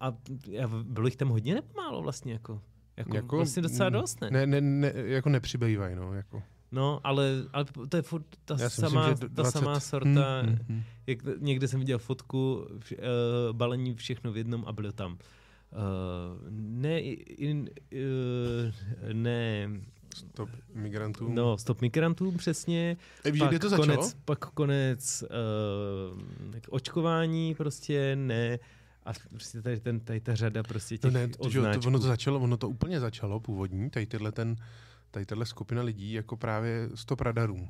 S2: a, a bylo jich tam hodně nebo málo vlastně jako? Jako, jako vlastně docela
S1: mm,
S2: dost, ne?
S1: Ne, ne, ne jako nepřibývají, no. Jako.
S2: No, ale, ale to je furt ta,
S1: Já si
S2: samá,
S1: myslím, že
S2: ta
S1: 20.
S2: samá sorta.
S1: Hmm, hmm, hmm.
S2: Jak, někde jsem viděl fotku, vš, uh, balení všechno v jednom a bylo tam uh, ne, in, uh, ne,
S1: Stop migrantů.
S2: no, stop migrantům přesně,
S1: E, víš,
S2: pak
S1: kde to začalo?
S2: konec, pak konec uh, očkování prostě ne a prostě tady, ten, tady ta řada prostě
S1: No
S2: těch
S1: ne, to, že to, ono to začalo, ono to úplně začalo původní, tady tyhle ten, tady tahle skupina lidí jako právě stop radarů.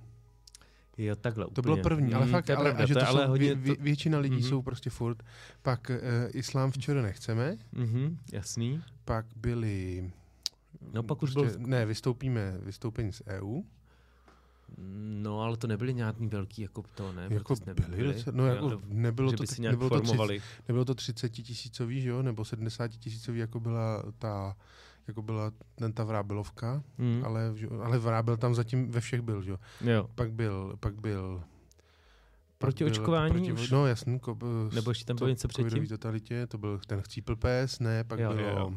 S2: Jo, takhle
S1: To bylo
S2: úplně.
S1: první, ale
S2: Mm,
S1: fakt,
S2: to je
S1: ale,
S2: pravda,
S1: že
S2: to
S1: to
S2: ale
S1: jsou,
S2: hodně,
S1: vě,
S2: to,
S1: většina lidí
S2: Mhm.
S1: jsou prostě furt. Pak uh, islám včera nechceme,
S2: mhm, jasný.
S1: pak byli...
S2: No, pak už
S1: prostě,
S2: byl-
S1: Ne, vystoupíme, vystoupení z EU.
S2: No, ale to nebyly nějaký velký jako to, ne?
S1: Jako
S2: Protest
S1: byli, docela- no jako
S2: Jo,
S1: nebylo to,
S2: si
S1: nebylo to, tři,
S2: formovali.
S1: nebylo to 30 tisícový, že jo, nebo 70 tisícový, jako byla ta, jako byla ten ta vrábelovka,
S2: Mm.
S1: ale, ale vrábel tam zatím ve všech byl, že jo.
S2: Jo.
S1: Pak byl, pak byl...
S2: Proti
S1: byl-
S2: očkování už?
S1: No jasný, ko,
S2: Nebo ještě tam bylo něco předtím?
S1: totalitě, to byl ten chcípl pes, ne, pak
S2: Jo,
S1: bylo...
S2: jo, jo.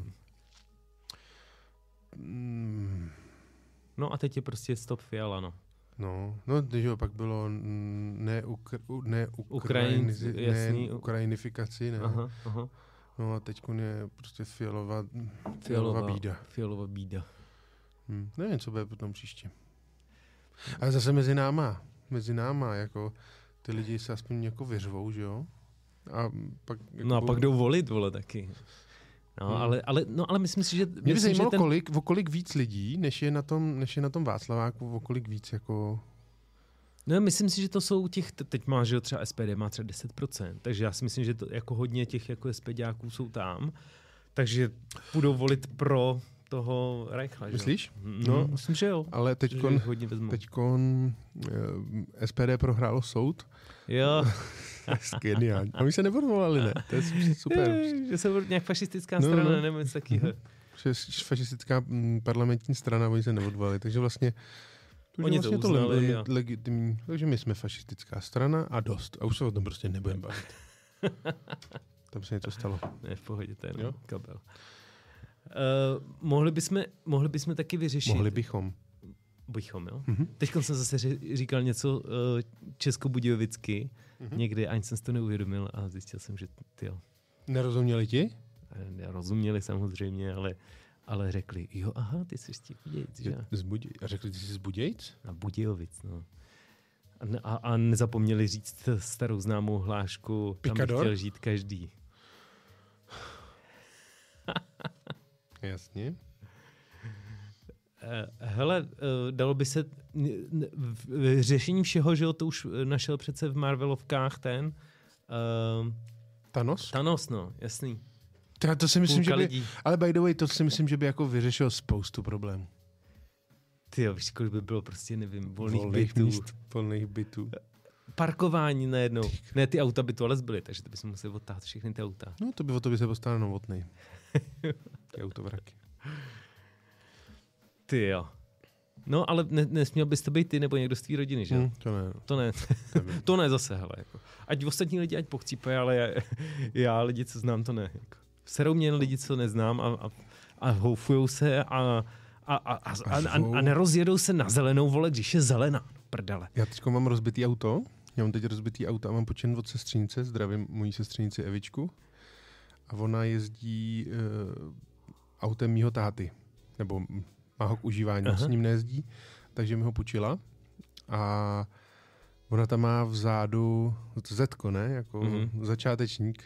S2: No a teď je prostě stop Fiala, no.
S1: No, no, že jo, pak bylo ne, ukr, ne,
S2: Ukrajin-
S1: ne ukrajinifikaci, ne.
S2: Aha, aha.
S1: No a teď je prostě fialová,
S2: Fialová,
S1: fialová bída.
S2: Fialová bída.
S1: Hm. Nevím, co bude potom příště. Ale zase mezi náma, mezi náma, jako ty lidi se aspoň jako vyřvou, že jo? A pak, jako
S2: No a
S1: budou-
S2: pak jdou volit, vole, taky. No,
S1: Hmm.
S2: ale, ale, no, ale myslím si, že...
S1: Mě by zajímalo,
S2: ten,
S1: kolik, o kolik víc lidí, než je na tom, než je na tom Václaváku, o kolik víc jako...
S2: No, myslím si, že to jsou těch, te- teď má, že třeba SPD má třeba 10%, takže já si myslím, že to jako hodně těch jako SPDáků jsou tam, takže budou volit pro toho Reichla, že jo?
S1: Myslíš?
S2: No,
S1: No.
S2: myslím, že jo.
S1: Ale
S2: Že
S1: teďkon, teďkon eh, SPD prohrálo soud.
S2: Jo, [laughs]
S1: Geniální. A my se neodvolali, ne? To je super.
S2: Je, že jsou nějak fašistická
S1: No,
S2: strana,
S1: no.
S2: nebo něco takového.
S1: Že fašistická mm, parlamentní strana, oni se neodvolali. Takže vlastně takže
S2: Oni to
S1: vlastně
S2: uznali
S1: le-
S2: a-
S1: legitimní. Takže my jsme fašistická strana a dost. A už se o tom prostě nebudeme bavit. [laughs] Tam se něco stalo.
S2: Ne, v pohodě, to je kabel. Uh, mohli, bychom, mohli bychom taky vyřešit.
S1: Mohli bychom.
S2: bychom, jo?
S1: Mhm.
S2: Teď jsem zase říkal něco uh, českobudějovicky
S1: Mhm.
S2: někdy, ani jsem si to neuvědomil a zjistil jsem, že ty jo,
S1: Nerozuměli ti?
S2: eh, rozuměli samozřejmě, ale, ale řekli, jo, aha, ty jsi z těch Budějic, že?
S1: Z Buděj- A řekli, ty jsi z Budějc?
S2: A Budějovic, no. A, a, a nezapomněli říct starou známou hlášku, tam
S1: Picador?
S2: chtěl žít každý.
S1: Jasně.
S2: Eh, Hele, eh, dalo by se v- řešení všeho, že jo, to už našel přece v Marvelovkách ten uh,
S1: Thanos?
S2: Thanos, no, jasný.
S1: Teda to si myslím, že
S2: Půlka
S1: by,
S2: lidí.
S1: ale by the way, to si myslím, že by jako vyřešil spoustu problémů.
S2: Ty jo, víš, kolik by bylo prostě, nevím, volných,
S1: Volných
S2: bytů.
S1: míst, volných bytů.
S2: Parkování najednou. Ne, ty auta by tu ale zbyly, takže to bychom museli odtáhat všechny ty auta.
S1: No to by o to by se postaral novotný. Ty autovraky.
S2: Ty jo. No, ale ne, nesměl bys to být ty nebo někdo z tvý rodiny, že? Hmm.
S1: to ne.
S2: To ne, [laughs]
S1: To
S2: ne zase, hele. Jako. Ať ostatní lidi ať pochcípají, ale já, [laughs] já lidi, co znám, to ne. Jako. Serou mě lidi, co neznám a, a, a houfujou se a, a, a, a, a, a, a nerozjedou se na zelenou vole, když je zelená. Prdele.
S1: Já teď mám rozbitý auto. Já mám teď rozbitý auto a mám počin od sestřenice. Zdravím mojí sestřenici Evičku. A ona jezdí uh, autem mýho táty. Nebo má ho k užívání,
S2: Aha.
S1: s ním nejezdí. Takže mi ho půjčila. A ona tam má vzadu Zetko, ne? Jako
S2: Mhm.
S1: mm-hmm. začátečník.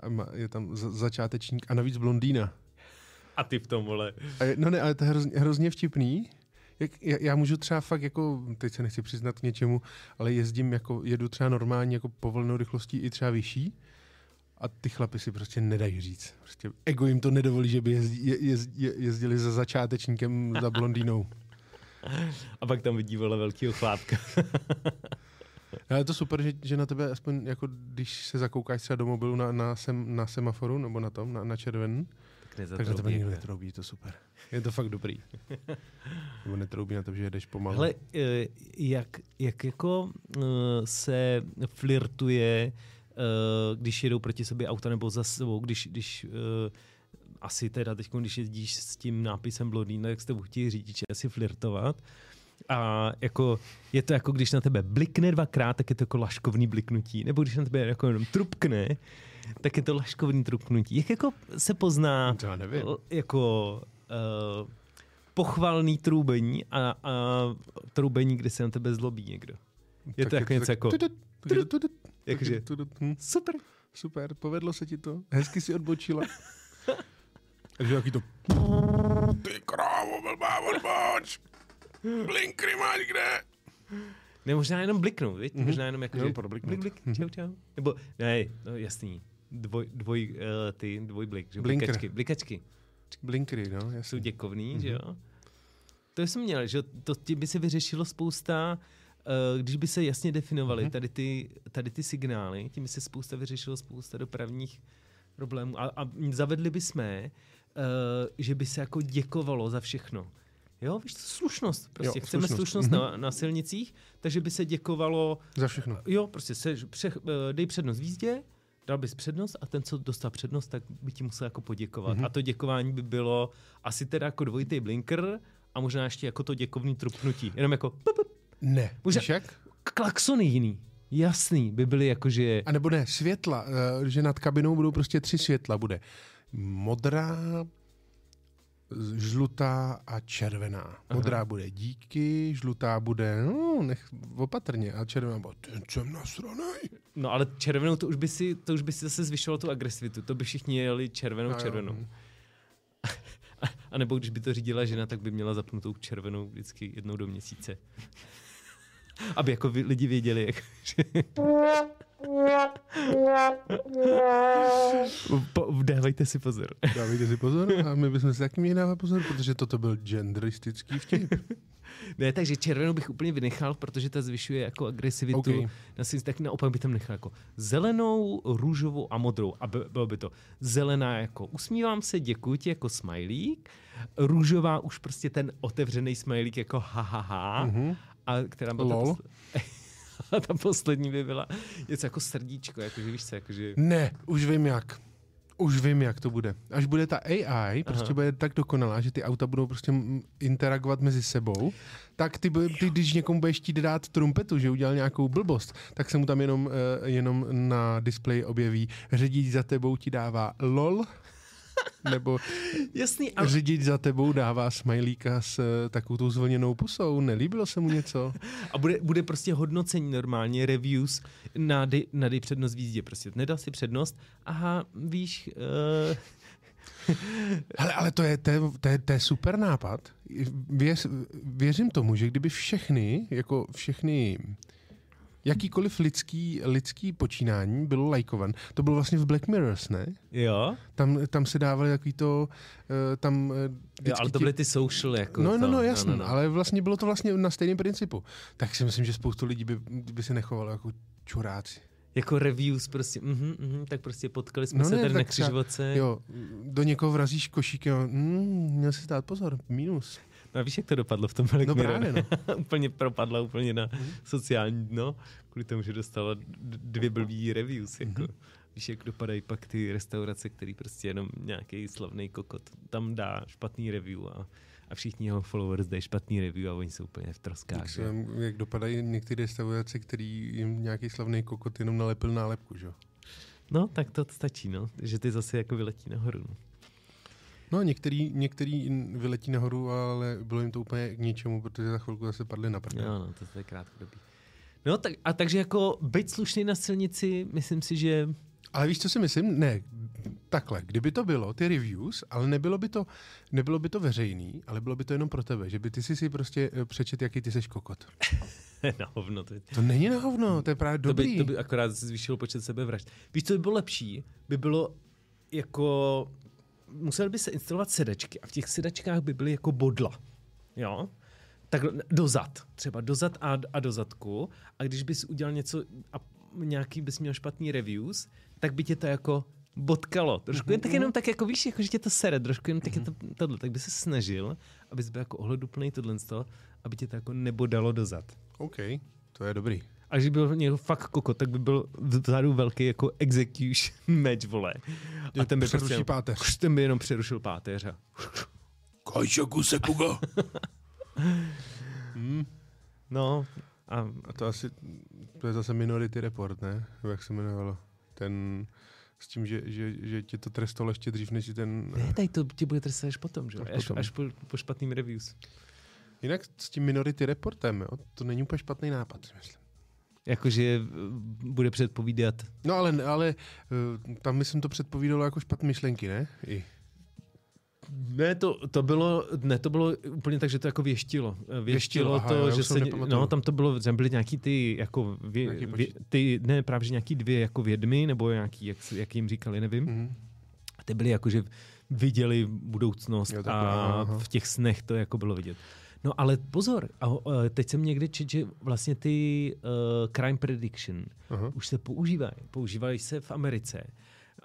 S1: A má, je tam za, začátečník a navíc blondýna.
S2: A ty v tom, vole.
S1: A je, no ne, ale to je hrozně, hrozně vtipný, Jak, já, já můžu třeba fakt jako, teď se nechci přiznat k něčemu, ale jezdím jako, jedu třeba normálně jako povolenou rychlostí i třeba vyšší a ty chlapy si prostě nedají říct. Prostě ego jim to nedovolí, že by jezdí, je, je, jezdili za začátečníkem za blondýnou.
S2: A pak tam vidí vole velkýho chlápka. [laughs]
S1: Ale je to super, že, že na tebe aspoň jako když se zakoukáš třeba do mobilu na, na, sem, na semaforu nebo na tom, na, na červen,
S2: tak
S1: tak na tebe nikdo netroubí, to super. Je to fakt dobrý. [laughs] nebo netroubí na to, že jedeš pomalu.
S2: Hele, eh, jak, jak jako eh, se flirtuje, když jedou proti sobě auta nebo za sebou, když, když asi teda teď, když jezdíš s tím nápisem blondýna, tak s tebou chtějí řidiči asi flirtovat. A jako, je to jako, když na tebe blikne dvakrát, tak je to jako laškovný bliknutí. Nebo když na tebe jako jenom trupkne, tak je to laškovný trupknutí. Jak jako se pozná
S1: Já nevím.
S2: jako uh, pochvalný trůbení a, a trůbení, kde se na tebe zlobí někdo. Je
S1: Tak
S2: to jako něco jako... Jakože-
S1: Hm,
S2: Super.
S1: Super, povedlo se ti to. Hezky si odbočila. [laughs] Takže jaký to... Ty krávo, blbá odboč! Blinkry máš kde?
S2: Ne, možná jenom bliknout, viď?
S1: Mhm.
S2: Možná jenom jako,
S1: Jenom
S2: že
S1: probliknout.
S2: blik, blik, čau, čau. Nebo, ne, no jasný, dvoj, dvoj, uh, ty, dvoj blik, že? jo?
S1: Blinker.
S2: Blikačky, blikačky
S1: Blinkry, no,
S2: jsou
S1: jasně.
S2: děkovný,
S1: Mhm.
S2: že jo? To jsem měl, že jo? to ti by se vyřešilo spousta, když by se jasně definovaly
S1: Mhm.
S2: tady, ty, tady ty signály, tím by se spousta vyřešilo spousta dopravních problémů a, a zavedli by jsme, uh, že by se jako děkovalo za všechno. Jo, víš, to slušnost. Prostě
S1: Jo,
S2: chceme
S1: slušnost.
S2: slušnost,
S1: Mhm.
S2: na, na silnicích, takže by se děkovalo
S1: Za všechno.
S2: Jo, prostě se, pře, eh, dej přednost v jízdě, dal bys přednost a ten, co dostal přednost, tak by ti musel jako poděkovat.
S1: Mhm.
S2: Mm-hmm. A to děkování by bylo asi teda jako dvojitý blinker a možná ještě jako to děkovný trupnutí. Jenom jako pup, pup,
S1: Ne,
S2: Může-
S1: víš jak?
S2: klaxony jiný. Jasný, by byly jako, že...
S1: A nebo ne, světla, eh, že nad kabinou budou prostě tři světla. Bude modrá, žlutá a červená. Modrá bude díky, žlutá bude, no, nech opatrně, a červená bude, ten jsem nasranej.
S2: No ale červenou to už by si, to už by si zase zvyšovalo tu agresivitu. To by všichni jeli červenou,
S1: A jo.
S2: červenou. [laughs] A nebo když by to řídila žena, tak by měla zapnutou červenou vždycky jednou do měsíce. Aby jako lidi věděli, jak. Po, dávajte si pozor.
S1: Dávejte si pozor a my bychom si taky měli dávat pozor, protože toto byl genderistický vtip.
S2: Ne, takže červenou bych úplně vynechal, protože ta zvyšuje jako agresivitu.
S1: OK.
S2: Na si, tak naopak by tam nechal jako zelenou, růžovou a modrou. A by- bylo by to zelená jako usmívám se, děkuji ti jako smajlík. Růžová už prostě ten otevřený smajlík jako ha, ha, ha.
S1: Mhm.
S2: A která byla
S1: Lol.
S2: ta, posle- [laughs] ta poslední by byla něco jako srdíčko, jakože víš co, jakože...
S1: Ne, už vím jak. Už vím, jak to bude. Až bude ta AI, prostě
S2: Aha.
S1: bude tak dokonalá, že ty auta budou prostě interagovat mezi sebou, tak ty, ty když někomu budeš chtít dát trumpetu, že udělal nějakou blbost, tak se mu tam jenom, uh, jenom na displeji objeví řidič za tebou ti dává lol, [laughs] nebo
S2: Jasný, ale
S1: řidič za tebou dává smajlíka s uh, takovou tou zvlněnou pusou. Nelíbilo se mu něco? [laughs]
S2: A bude, bude prostě hodnocení normálně, reviews na dej, na dej přednost v jízdě. Prostě nedal si přednost, aha, víš, uh, [laughs]
S1: Hele, ale to je, to, je, to, je, to je super nápad. Věř, věřím tomu, že kdyby všechny, jako všechny jakýkoliv lidský, lidský počínání bylo lajkovan. To bylo vlastně v Black Mirrors, ne?
S2: jo,
S1: Tam, tam se dávali jaký to, eh, tam eh,
S2: jo, ale to byly ty social jako
S1: No,
S2: to.
S1: no, no, jasně,
S2: no, no.
S1: ale vlastně bylo to vlastně na stejném principu. Tak si myslím, že spoustu lidí by, by se nechovalo jako čuráci.
S2: Jako reviews prostě, mhm, mhm, tak prostě potkali jsme
S1: No
S2: se
S1: ne,
S2: tady na křižovatce.
S1: Jo, do někoho vrazíš košíkem, a, mm, měl si dát pozor, minus.
S2: No a víš, jak to dopadlo v tom Black
S1: No
S2: Mirror?
S1: právě, no. [laughs]
S2: úplně propadla úplně na sociální dno, kvůli tomu, že dostala dvě blbý reviews. Jako.
S1: Mhm.
S2: Víš, jak dopadají pak ty restaurace, který prostě jenom nějaký slavný kokot tam dá špatný review a, a všichni jeho followers dají špatný review a oni jsou úplně v troskách.
S1: Jak,
S2: že?
S1: se, jak dopadají některé restaurace, který jim nějaký slavný kokot jenom nalepil nálepku, že? jo?
S2: No, tak to stačí, no. Že ty zase jako vyletí nahoru. No.
S1: No, některý, některý vyletí nahoru, ale bylo jim to úplně k ničemu, protože za chvilku zase padli na prdel.
S2: Jo, no, to, je krátkodobý. No, tak, a takže jako být slušný na silnici, myslím si, že
S1: Ale víš, co si myslím? Ne, takhle, kdyby to bylo, ty reviews, ale nebylo by to, nebylo by to veřejný, ale bylo by to jenom pro tebe, že by ty si si prostě eh, přečet, jaký ty seš kokot. [laughs]
S2: na hovno. To, je,
S1: To není na hovno, to je právě
S2: to, by,
S1: dobrý.
S2: to by akorát zvýšilo počet sebevražd. Víš, co by bylo lepší? By bylo jako... Museli by se instalovat sedačky a v těch sedačkách by byly jako bodla. Jo? Tak dozad. Třeba dozad a, a do zadku. A když bys udělal něco a nějaký bys měl špatný reviews, tak by tě to jako bodkalo. Trošku jen tak jenom tak jako víš, jako že tě to sere, trošku jen tak je to tohle. Tak by se snažil, abys byl jako ohleduplný tohle z toho, aby tě to jako nebodalo dozad.
S1: OK, to je dobrý.
S2: A když by byl někdo fakt koko, tak by byl vzadu velký jako execution [laughs] match, vole. A ten by
S1: Přeruší
S2: prostě,
S1: páteř. [laughs]
S2: ten by jenom přerušil páteř. A...
S1: Kajšaku se kuga.
S2: No, a
S1: A to asi, to je zase Minority Report, ne? Jak se jmenovalo? Ten, s tím, že, že, že tě to trestalo ještě dřív, než ten...
S2: ne, tady to tě bude trestat až potom, že?
S1: Až
S2: Až,
S1: potom.
S2: až po, po špatným reviews.
S1: Jinak s tím Minority Reportem, jo, to není úplně špatný nápad, myslím.
S2: Jakože eh, bude předpovídat.
S1: No ale, ale eh, tam myslím to předpovídalo jako špatné myšlenky, ne? I.
S2: Ne, to, to bylo, ne, to bylo úplně tak, že to jako věštilo. Věštilo,
S1: Věštilo, aha,
S2: to,
S1: já
S2: že se, no, tam to bylo, tam byly nějaký ty, jako, vě,
S1: Nějaký
S2: vě, ty, ne, právě, že nějaký dvě jako vědmy, nebo nějaký, jak, jak jim říkali, nevím.
S1: Mhm.
S2: A ty byly jako, že viděli budoucnost
S1: Jo, takhle,
S2: a
S1: aha.
S2: v těch snech to jako bylo vidět. No ale pozor, a, uh, teď jsem někde čet, že vlastně ty uh, crime prediction
S1: Aha.
S2: už se používají. Používají se v Americe.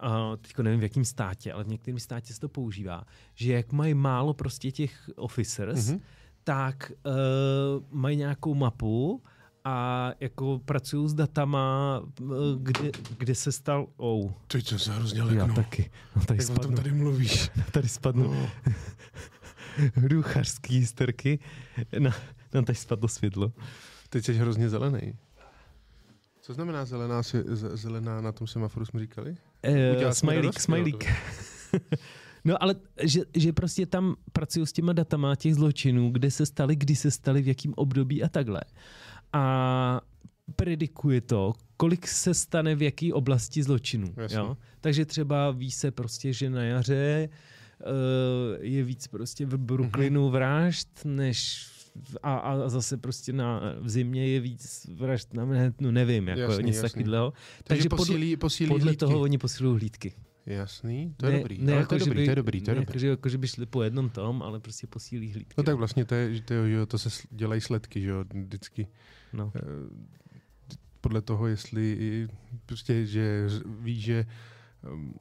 S2: Uh, teďko nevím v jakém státě, ale v některém státě se to používá, že jak mají málo prostě těch officers, mm-hmm. tak uh, mají nějakou mapu a jako pracují s datama, kde, kde se stal... Oh,
S1: Teď jsem se hrozně
S2: já
S1: leknul.
S2: taky. No, tady
S1: Jak o tom
S2: spadnu,
S1: tady mluvíš? [laughs]
S2: tady spadnu
S1: No.
S2: Hruchařský historky. No, no, tady spadlo světlo.
S1: Teď jsi hrozně zelený. Co znamená zelená, zelená na tom semaforu jsme říkali?
S2: Smajlík,
S1: radost,
S2: smajlík.
S1: jo, [laughs]
S2: No ale že, že prostě tam pracují s těma datama těch zločinů, kde se staly, kdy se staly, v jakém období a takhle. A predikuje to, kolik se stane v jaký oblasti zločinů. Jo? Takže třeba ví se prostě, že na jaře uh, je víc prostě v Brooklynu vražd, než a, a zase prostě na, v zimě je víc vražd na Manhattanu, nevím, jako
S1: Jasný, jasný.
S2: takového.
S1: Takže,
S2: Takže
S1: posílí, posílí
S2: Podle
S1: hlídky.
S2: toho oni posilují hlídky.
S1: Jasný, to je dobrý. ale
S2: jako,
S1: to, je
S2: že
S1: dobrý
S2: by,
S1: to je dobrý, to je
S2: ne,
S1: dobrý.
S2: Jako, že, jako, že by šli po jednom tom, ale prostě posílí hlídky.
S1: No tak vlastně to, je, že to, jo, to se dělají sledky, že jo, vždycky.
S2: No.
S1: Eh, Podle toho, jestli prostě, že ví, že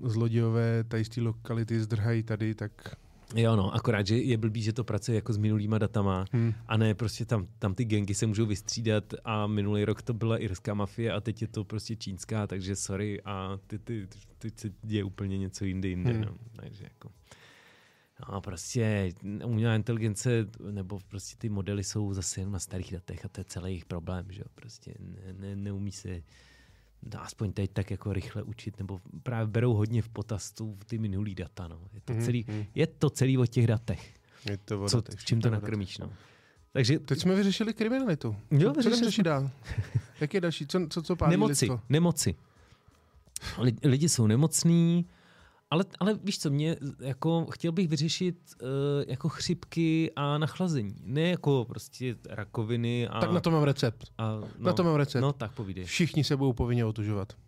S1: zlodějové tady z té lokality zdrhají tady, tak
S2: Jo, no, akorát, že je blbý, že to pracuje jako s minulýma datama
S1: hm,
S2: a ne prostě tam, tam ty gengy se můžou vystřídat a minulý rok to byla irská mafie a teď je to prostě čínská, takže sorry a ty, ty, teď se děje úplně něco jinde, jinde,
S1: Hmm.
S2: no. Takže jako... No prostě umělá inteligence nebo prostě ty modely jsou zase jen na starých datech a to je celý jejich problém, že jo, prostě ne, ne, neumí se no, aspoň teď tak jako rychle učit, nebo právě berou hodně v potaz tu, ty minulý data, no. Je to,
S1: Mhm,
S2: celý,
S1: mhm.
S2: je to celý o těch datech.
S1: je to voda.
S2: Co,
S1: teď,
S2: čím to nakrmíš, no. Takže
S1: Teď jsme vyřešili kriminalitu.
S2: Jo,
S1: co
S2: vyřešili
S1: řešit dál? Jak je další? Co, co, co pálí
S2: nemoci,
S1: lidstvo?
S2: nemoci. Li- Lidi jsou nemocní, ale, ale víš co, mě jako chtěl bych vyřešit uh, jako chřipky a nachlazení. Ne jako prostě rakoviny a...
S1: Tak na to mám recept.
S2: a, no,
S1: Na to mám recept.
S2: No tak povídej.
S1: Všichni se budou povinně otužovat. [laughs]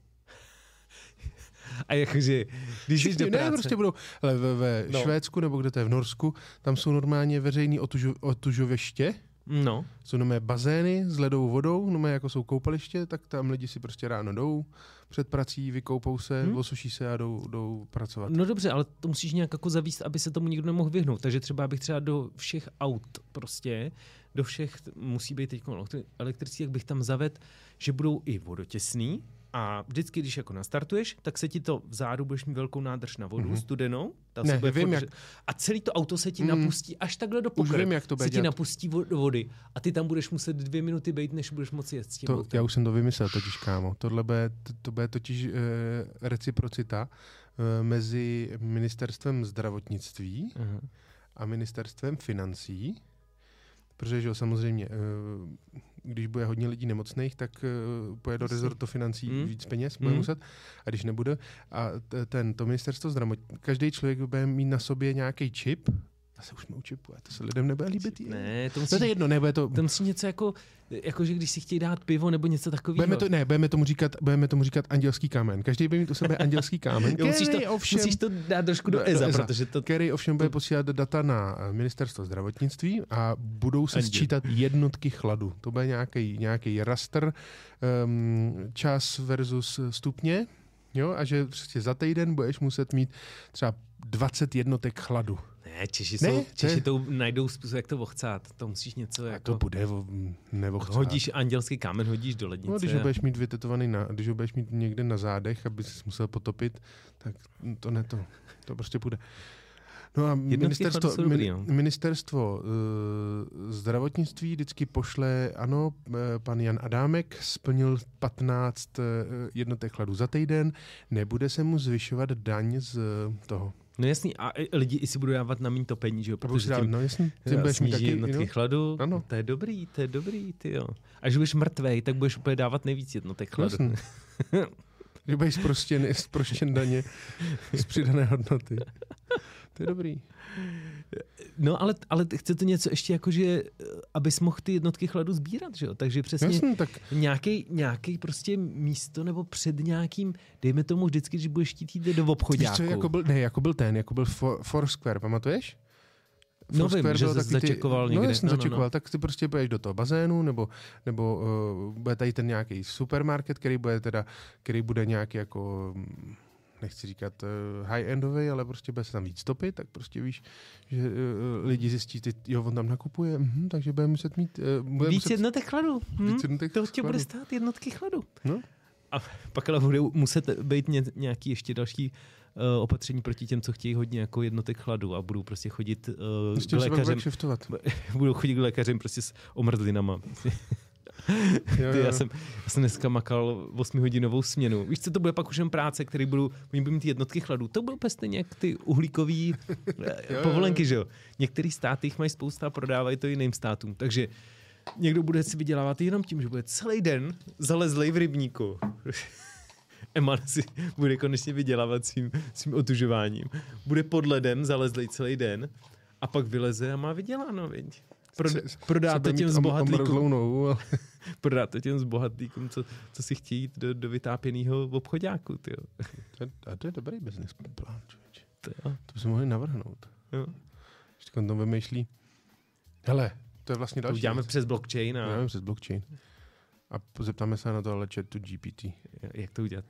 S2: A jakože, když jdeš
S1: Všichni,
S2: do
S1: ne,
S2: práce...
S1: prostě budou, ale ve, ve
S2: No.
S1: Švédsku, nebo kde to je v Norsku, tam jsou normálně veřejný otužo, otužoviště,
S2: No,
S1: jsou nové bazény s ledovou vodou, nové jako jsou koupaliště, tak tam lidi si prostě ráno jdou před prací, vykoupou se,
S2: Hmm.
S1: osuší se a jdou, jdou pracovat.
S2: no dobře, ale to musíš nějak jako zavíst, aby se tomu nikdo nemohl vyhnout. Takže třeba bych třeba do všech aut prostě, do všech, musí být teď elektrický, jak bych tam zavedl, že budou i vodotěsný, a vždycky, když jako nastartuješ, tak se ti to vzadu, budeš mít velkou nádrž na vodu,
S1: Mhm.
S2: mm-hmm. studenou. Ta
S1: Ne,
S2: se bude
S1: vím, jak-
S2: A celý to auto se ti
S1: Mm.
S2: napustí až takhle do
S1: Už
S2: pokrm.
S1: vím, jak to bude
S2: se ti
S1: dělat.
S2: napustí do vody a ty tam budeš muset dvě minuty být, než budeš moci jet s tím
S1: To,
S2: autem.
S1: já už jsem to vymyslel totiž, kámo. Tohle bude, to, to bude totiž e, reciprocita e, mezi ministerstvem zdravotnictví
S2: Aha.
S1: a ministerstvem financí, protože že jo, samozřejmě, eh, když bude hodně lidí nemocných, tak uh, pojede do rezortu financí
S2: Mm.
S1: víc peněz, bude
S2: Mm.
S1: muset, a když nebude, a ten, to ministerstvo zdravotnictví, každý člověk bude mít na sobě nějaký čip, zase už jsme u čipu, a to se lidem nebude líbit.
S2: Ne, to
S1: No
S2: musí,
S1: to je jedno, nebude to,
S2: to musí něco jako, jako, že když si chtějí dát pivo nebo něco takového.
S1: budeme to, ne, budeme tomu říkat, budeme tomu říkat andělský kámen. Každý bude mít u sebe andělský kámen,
S2: Jo, musíš, to,
S1: ovšem,
S2: musíš to dát trošku do,
S1: Do- do
S2: EZA,
S1: EZA.
S2: protože to...
S1: který ovšem bude
S2: to-
S1: posílat data na eh, ministerstvo zdravotnictví a budou se
S2: Anděl.
S1: sčítat jednotky chladu. To bude nějaký, nějaký raster, um, čas versus stupně, jo, a že prostě za týden budeš muset mít třeba 20 jednotek chladu.
S2: Ne, Češi,
S1: Ne,
S2: jsou,
S1: to
S2: Češi to najdou způsob, jak to ochcát. To musíš něco
S1: A
S2: jako...
S1: to bude nebo
S2: Hodíš andělský kámen, hodíš do lednice.
S1: No, když ho budeš mít vytetovaný, na, když ho budeš mít někde na zádech, aby si musel potopit, tak to ne to. To prostě půjde. No a ministerstvo,
S2: dobrý, no.
S1: ministerstvo uh, zdravotnictví vždycky pošle, ano, eh, pan Jan Adámek splnil 15 eh, jednotek chladu za týden, nebude se mu zvyšovat daň z toho.
S2: No jasný, a lidi i si budou dávat na míň topení, že jo? Protože tím
S1: no jasně, tím
S2: jo,
S1: budeš mít taky,
S2: jednotky
S1: no,
S2: chladu.
S1: Ano.
S2: To je dobrý, to je dobrý, ty jo. A když budeš mrtvej, tak budeš úplně dávat nejvíc jednotek
S1: no,
S2: chladu.
S1: jasně. [laughs] Že budeš zproštěn, [laughs] zproštěn daně z přidané hodnoty. To je dobrý.
S2: No ale, ale chcete něco ještě jako, že abys mohl ty jednotky chladu sbírat, že jo? Takže přesně
S1: Jasně, tak
S2: nějaký, nějaký prostě místo nebo před nějakým, dejme tomu vždycky, když budeš chtít jít do obchodáku.
S1: jako byl, ne, jako byl ten, jako byl For, Foursquare, pamatuješ?
S2: No vím, že jsi
S1: takový ty-
S2: začekoval
S1: No
S2: někde. No, no, no.
S1: začekoval, tak ty prostě půjdeš do toho bazénu, nebo, nebo uh, bude tady ten nějaký supermarket, který bude teda, který bude nějaký jako, mm, nechci říkat uh, high-endový, ale prostě bude se tam víc topit, tak prostě víš, že uh, lidi zjistí, ty, jo, on tam nakupuje, mhm, takže bude muset mít, uh, bude
S2: Víc
S1: muset,
S2: jednotek chladu. Hm?
S1: víc jednotek
S2: To tě bude stát jednotky chladu.
S1: No.
S2: A pak ale bude muset být ně, nějaký ještě další uh, opatření proti těm, co chtějí hodně jako jednotek chladu a budou prostě chodit uh, k lékařem, [laughs] budou chodit k lékařem prostě s omrzlinama. [laughs]
S1: Jo,
S2: Ty,
S1: jo.
S2: já, jsem, já jsem dneska makal 8 hodinovou směnu. Víš, co to bude pak už jen práce, který budou, oni budou mít jednotky chladu. To úplně stejně jak ty uhlíkový [laughs] eh,
S1: jo,
S2: povolenky, že jo. Některý státy jich mají spousta a prodávají to jiným státům. Takže někdo bude si vydělávat jenom tím, že bude celý den zalezlej v rybníku. [laughs] Eman si bude konečně vydělávat svým, svým otužováním. Bude pod ledem zalezlej celý den a pak vyleze a má vyděláno, viď? Pro,
S1: Se-
S2: prodá
S1: Se
S2: to
S1: bude
S2: těm zbohatlíkům.
S1: nohu, ale- [laughs]
S2: Prodá to těm zbohatlíkům, co, co si chtějí jít do, do vytápěného obchodáku, tyjo.
S1: To je, a to je dobrý business plán, člověče.
S2: To, jo.
S1: To bychom mohli navrhnout.
S2: Jo.
S1: Když on tam vymýšlí. Hele, to je vlastně
S2: To
S1: další
S2: uděláme
S1: věc.
S2: přes blockchain a
S1: nevím, přes blockchain. A zeptáme se na to ale chatu GPT
S2: jak to udělat,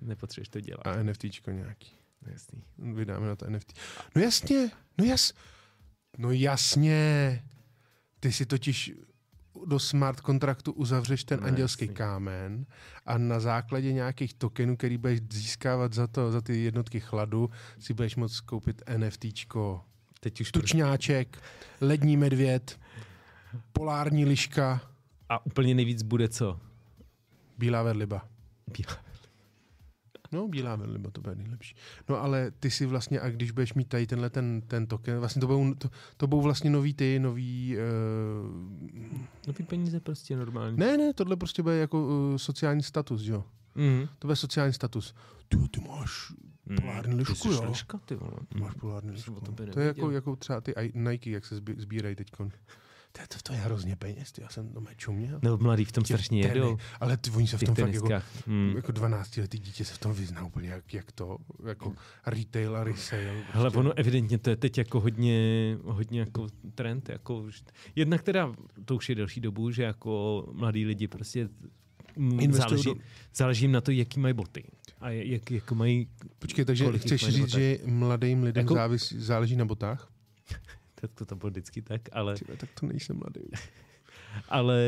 S2: nepotřebuješ to dělat.
S1: a NFTčko nějaký.
S2: Jasný.
S1: Vydáme na to NFT. No jasně, no jas, no jasně. Ty si totiž do smart kontraktu uzavřeš ten
S2: No
S1: andělský
S2: jasně.
S1: kámen a na základě nějakých tokenů, který budeš získávat za, to, za ty jednotky chladu, si budeš moct koupit NFTčko.
S2: Teď už
S1: Tučňáček, lední medvěd, polární liška,
S2: A úplně nejvíc bude co?
S1: bílá vedliba.
S2: Bílá.
S1: No, bílá vedliba, to bude nejlepší. No ale ty si vlastně, a když budeš mít tady tenhle ten, ten token, vlastně to budou, to, to budou vlastně nový ty, nový... Uh,
S2: No ty peníze prostě normální.
S1: ne, ne, tohle prostě bude jako uh, sociální status, jo.
S2: Mm.
S1: To bude sociální status. Ty, ty máš, Polární lišku,
S2: ty
S1: jo.
S2: liška, ty vole.
S1: ty máš polární lišku.
S2: o tobě
S1: To je jako, jako třeba ty Nike, jak se sbí- sbírají teď. To, je- to, to je hrozně peněz, ty, já jsem to čuměl.
S2: Nebo mladý v tom strašně jedou.
S1: Ale ty, oni se v tom fakt jako,
S2: teniskách. Mm.
S1: jako 12 letý dítě se v tom vyzná úplně, jak, jak to, jako retail a resale.
S2: Hele,
S1: prostě.
S2: ono evidentně to je teď jako hodně, hodně jako trend. Jako, jednak teda, to už je delší dobu, že jako mladí lidi prostě záleží,
S1: do-
S2: záleží jim na to, jaký mají boty. A jak, jak mají,
S1: Počkej, takže chceš říct, že mladým lidem
S2: Jako-
S1: závis, záleží na botách?
S2: Tak to tam bylo vždycky tak, ale,
S1: Tyhle, tak to nejsem mladý. [laughs]
S2: ale,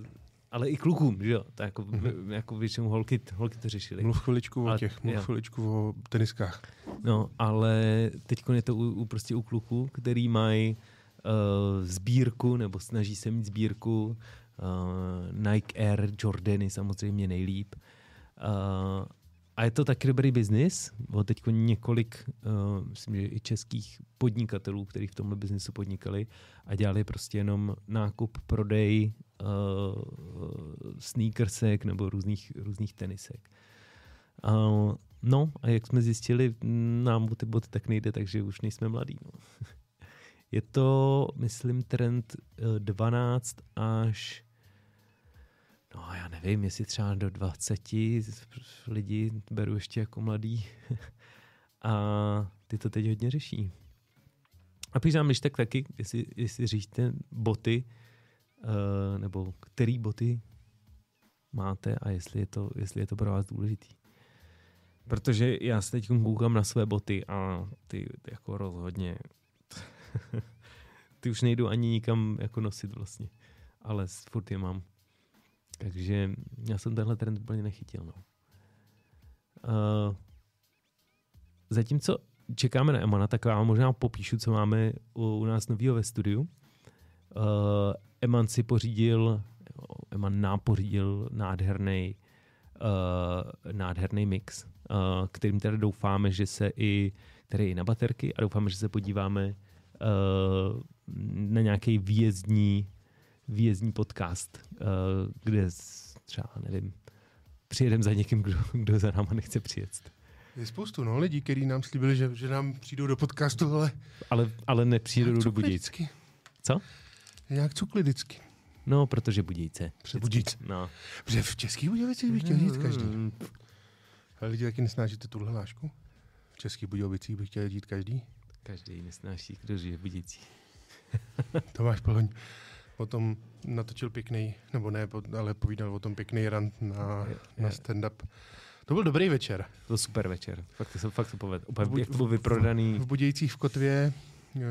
S2: uh, ale i klukům, že jo? To jako,
S1: Mhm.
S2: jako většinou holky, holky to řešily.
S1: Mluv chviličku o těch, mluv
S2: jo.
S1: chviličku o teniskách.
S2: No, ale teď je to u, u, prostě u kluků, který mají uh, sbírku, nebo snaží se mít sbírku uh, Nike Air Jordany samozřejmě nejlíp. Uh, a je to taky dobrý biznis. Bylo teď několik, uh, myslím, že i českých podnikatelů, kteří v tomhle biznisu podnikali a dělali prostě jenom nákup, prodej uh, sneakersek nebo různých, různých tenisek. Uh, no a jak jsme zjistili, nám ty boty tak nejde, takže už nejsme mladí. No. [laughs] je to, myslím, trend 12 až no já nevím, jestli třeba do 20 lidí beru ještě jako mladý. [laughs] a ty to teď hodně řeší. A píš nám tak taky, jestli, jestli říšte boty, uh, nebo který boty máte a jestli je to, jestli je to pro vás důležitý. Protože já se teď koukám na své boty a ty, ty jako rozhodně [laughs] ty už nejdu ani nikam jako nosit vlastně. Ale furt je mám. Takže já jsem tenhle trend úplně nechytil. No. Uh, zatímco čekáme na Emana, tak vám možná popíšu, co máme u, u nás novýho ve studiu. Uh, Eman si pořídil, Eman nám pořídil nádherný uh, nádherný mix, uh, kterým teda doufáme, že se i, který i na baterky a doufáme, že se podíváme uh, na nějaký výjezdní výjezdní podcast, uh, kde třeba, nevím, přijedem za někým, kdo, kdo za náma nechce přijet.
S1: Je spoustu no, lidí, kteří nám slíbili, že, že nám přijdou do podcastu, ale...
S2: Ale, ale nepřijdou do Budějc. Co?
S1: Jak cukli vždycky.
S2: No, protože Budějce.
S1: Protože Budějce.
S2: No.
S1: Protože v Českých Budějovicích bych chtěl jít každý. Ale lidi taky nesnážíte tuhle hlášku? V Českých Budějovicích bych chtěl jít každý?
S2: Každý nesnáší, kdo žije v Budějcích.
S1: Tomáš Plhoň o tom natočil pěkný, nebo ne, ale povídal o tom pěkný rant na, na stand-up. To byl dobrý večer. To
S2: byl super večer. Fakt to, fakt to povedl. Úplně, jak to byl vyprodaný.
S1: V, v Budějcích v Kotvě,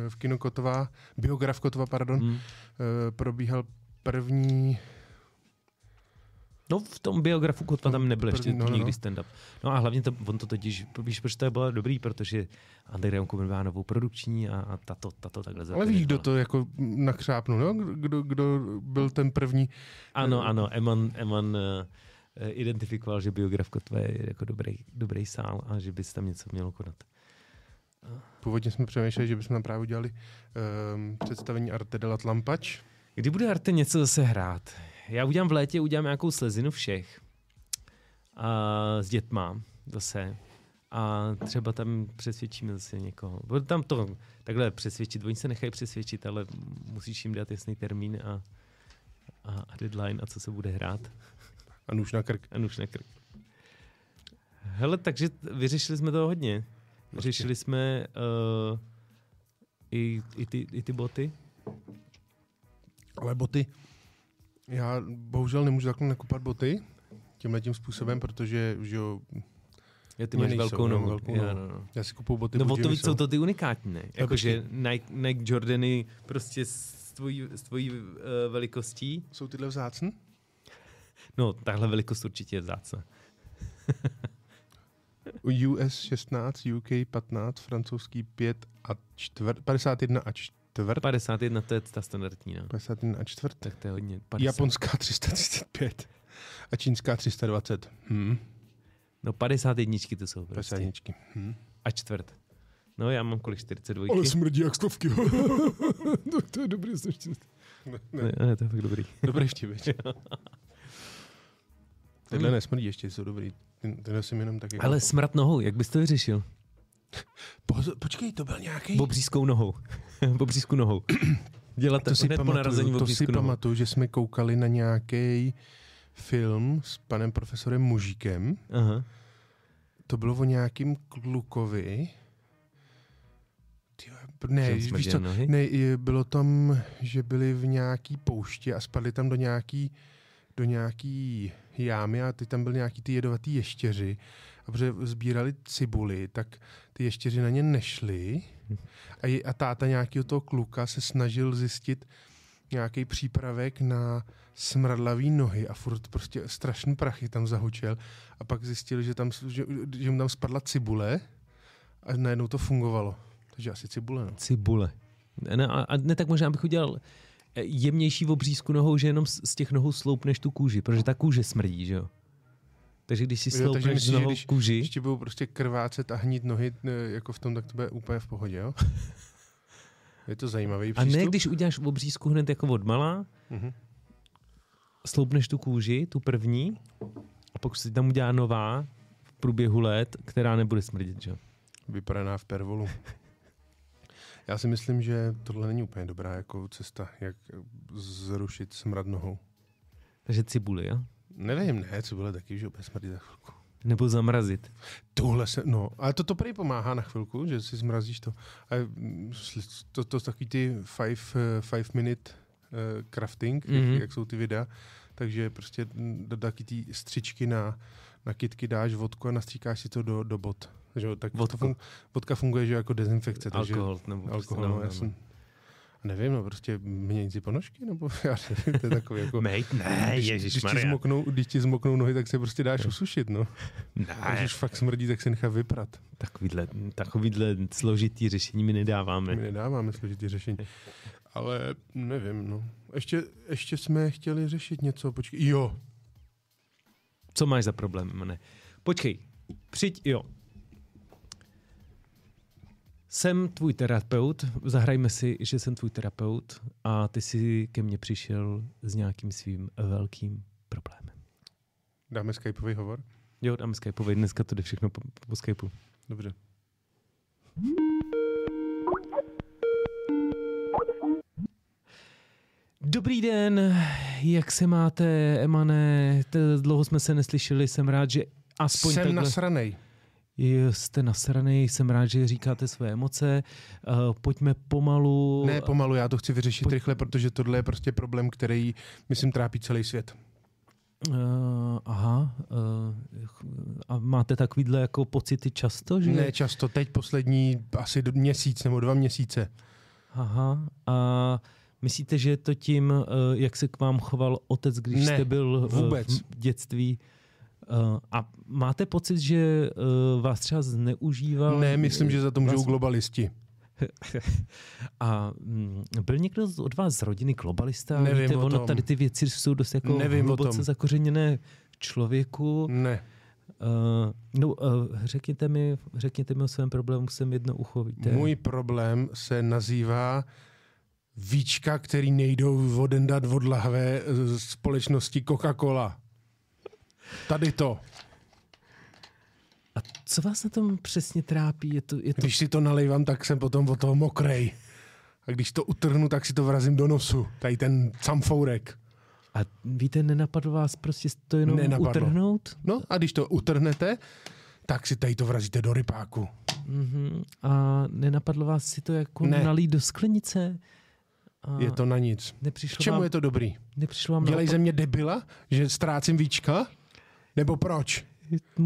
S1: v kino Kotva, biograf Kotva, pardon, hmm. probíhal první
S2: No v tom biografu Kotva tam nebyl ještě no, no, nikdy no. stand-up. No a hlavně to, on to totiž, víš, proč to bylo dobrý, protože Underground má novou produkční a, a tato, tato takhle
S1: Ale víš, kdo to jako nakřápnul, no? Kdo, kdo byl ten první?
S2: Ano, ano, Eman, Eman uh, identifikoval, že biograf Kotva je jako dobrý, dobrý sál a že by se tam něco mělo konat.
S1: Původně jsme přemýšleli, že bychom tam právě udělali um, představení Arte de la Tlampač.
S2: Kdy bude Arte něco zase hrát? Já udělám v létě, udělám nějakou slezinu všech. A s dětma zase. A třeba tam přesvědčíme zase někoho. Bude tam to takhle přesvědčit. Oni se nechají přesvědčit, ale musíš jim dát jasný termín a, a, a deadline a co se bude hrát.
S1: A nůž na krk.
S2: A nůž na krk. Hele, takže vyřešili jsme to hodně. Vyřešili jsme uh, i, i, ty, i ty boty.
S1: Ale boty, já bohužel nemůžu takhle nakupat boty tímhle tím způsobem, protože že jo,
S2: já ty máš nejsou, velkou nohu.
S1: Velkou nohu. Já, no, no. Já si kupuju boty.
S2: No o to víc jsou to ty unikátní, ne? Jakože Nike, Nike Jordany prostě s tvojí, s tvojí uh, velikostí.
S1: Jsou tyhle vzácné?
S2: No, tahle velikost určitě je vzácná.
S1: US 16, UK 15, francouzský 5 a čtvrt, 51 a čtvrt čtvrt.
S2: 51, to je ta standardní. No.
S1: 51 a čtvrt.
S2: Tak to je hodně.
S1: 50. Japonská 335 a čínská 320. Hmm.
S2: No 51 to jsou
S1: prostě. 51. Hmm.
S2: A čtvrt. No já mám kolik 42.
S1: Ale smrdí jak stovky.
S2: to, [laughs] to je dobrý seštěst. Ne, ne. ne, to je fakt dobrý.
S1: Dobrý štěveč. [laughs] Tyhle nesmrdí ještě, jsou dobrý. Tyhle jsem jenom taky.
S2: Ale smrt nohou, jak bys to vyřešil?
S1: Po, počkej, to byl nějaký...
S2: Bobřískou nohou. [laughs] Bobřískou nohou. [clears throat] Dělat to si hned pamatuju, po narazení
S1: To si nohou. pamatuju, že jsme koukali na nějaký film s panem profesorem Mužíkem. Aha. To bylo o nějakým klukovi. Ne, víš co, ne, bylo tam, že byli v nějaký poušti a spadli tam do nějaký, do nějaký jámy a ty tam byly nějaký ty jedovatý ještěři a protože sbírali cibuli, tak ty ještěři na ně nešli a, je, a táta nějakého toho kluka se snažil zjistit nějaký přípravek na smradlavý nohy a furt prostě strašný prachy tam zahučel a pak zjistil, že, tam, že, že mu tam spadla cibule a najednou to fungovalo. Takže asi cibule. No.
S2: Cibule. Ne, a ne tak možná bych udělal eh, jemnější v obřízku nohou, že jenom z těch nohou sloupneš tu kůži, protože ta kůže smrdí, že jo? Takže když si sloupneš z nohou
S1: když-
S2: kůži,
S1: Když ti budou prostě krvácet a hnít nohy jako v tom, tak to bude úplně v pohodě, jo? [laughs] Je to zajímavý
S2: a
S1: přístup.
S2: ne když uděláš obřízku hned jako odmala,
S1: Mhm.
S2: sloupneš tu kůži, tu první, a pokud se tam udělá nová v průběhu let, která nebude smrdět, že? jo?
S1: Vypadaná v pervolu. Já si myslím, že tohle není úplně dobrá jako cesta, jak zrušit smrad nohou.
S2: Takže cibuli, jo?
S1: Nevím, ne, co bylo taky, že smrdí za chvilku.
S2: Nebo zamrazit.
S1: Tohle se, no, ale to to prý pomáhá na chvilku, že si zmrazíš to. A mm, sli- to, to, takový ty five, eh, five minute uh, crafting, mm-hmm.
S2: Mhm.
S1: jak, jak, jsou ty videa, takže prostě mm, do taky ty střičky na, na kitky dáš vodku a nastříkáš si to do, do bot. Že, tak to
S2: Vodku.
S1: fun, vodka funguje že jako dezinfekce. Takže
S2: Alkohol. Nebo
S1: alkohol,
S2: prostě,
S1: no, já jsem, nevím, no prostě měnit si ponožky, nebo [laughs] já nevím, to je takový jako...
S2: Mate, ne,
S1: když, když, ti zmoknou, když ti zmoknou nohy, tak se prostě dáš usušit, no. A když
S2: Ne,
S1: už fakt smrdí, tak se nechá vyprat.
S2: takovýhle, takovýhle složitý řešení my nedáváme.
S1: My nedáváme složitý řešení. Ale nevím, no. Ještě, ještě jsme chtěli řešit něco, počkej. Jo,
S2: Co máš za problém, ne? Počkej, přijď, jo. Jsem tvůj terapeut, zahrajme si, že jsem tvůj terapeut a ty jsi ke mně přišel s nějakým svým velkým problémem.
S1: dáme skypeový hovor?
S2: Jo, dáme Skypeový, dneska to jde všechno po, po Skypeu.
S1: Dobře.
S2: Dobrý den, jak se máte, Emane? Dlouho jsme se neslyšeli, jsem rád, že aspoň
S1: Jsem
S2: takhle...
S1: nasranej.
S2: Jste nasraný, jsem rád, že říkáte své emoce. Uh, pojďme pomalu.
S1: Ne, pomalu, já to chci vyřešit
S2: Pojď-
S1: rychle, protože tohle je prostě problém, který, myslím, trápí celý svět.
S2: Uh, aha. Uh, a máte takovýhle jako pocity často? Že?
S1: Ne často, teď poslední asi měsíc nebo dva měsíce.
S2: Aha. A myslíte, že je to tím, jak se k vám choval otec, když
S1: Ne,
S2: jste byl
S1: vůbec.
S2: v dětství? Uh, a máte pocit, že uh, vás třeba zneužíval?
S1: Ne, myslím, že za to můžou
S2: Vás-
S1: globalisti. [laughs]
S2: A mm, byl někdo z- od vás z rodiny globalista?
S1: Nevím
S2: Víte,
S1: o
S2: ono
S1: tom.
S2: tady ty věci jsou dost jako
S1: Nevím o
S2: hluboce
S1: tom.
S2: zakořeněné v člověku.
S1: Ne.
S2: Uh, no, uh, řekněte, mi, řekněte mi o svém problému, jsem jedno ucho, víte.
S1: Můj problém se nazývá víčka, který nejdou odendat od lahve společnosti Coca-Cola. Tady to.
S2: A co vás na tom přesně trápí? Je to, je to...
S1: Když si to nalejvám, tak jsem potom od toho mokrej. A když to utrhnu, tak si to vrazím do nosu. Tady ten camfourek.
S2: A víte, nenapadlo vás prostě to jenom
S1: Nenapadlo.
S2: utrhnout?
S1: No a když to utrhnete, tak si tady to vrazíte do rypáku.
S2: Mhm. A nenapadlo vás si to jako
S1: Ne.
S2: nalít do sklenice? A
S1: Je to na nic.
S2: nepřišlo
S1: K čemu
S2: vám,
S1: je to dobrý?
S2: nepřišlo vám naopak-
S1: ze mě debila, že ztrácím víčka? Nebo proč?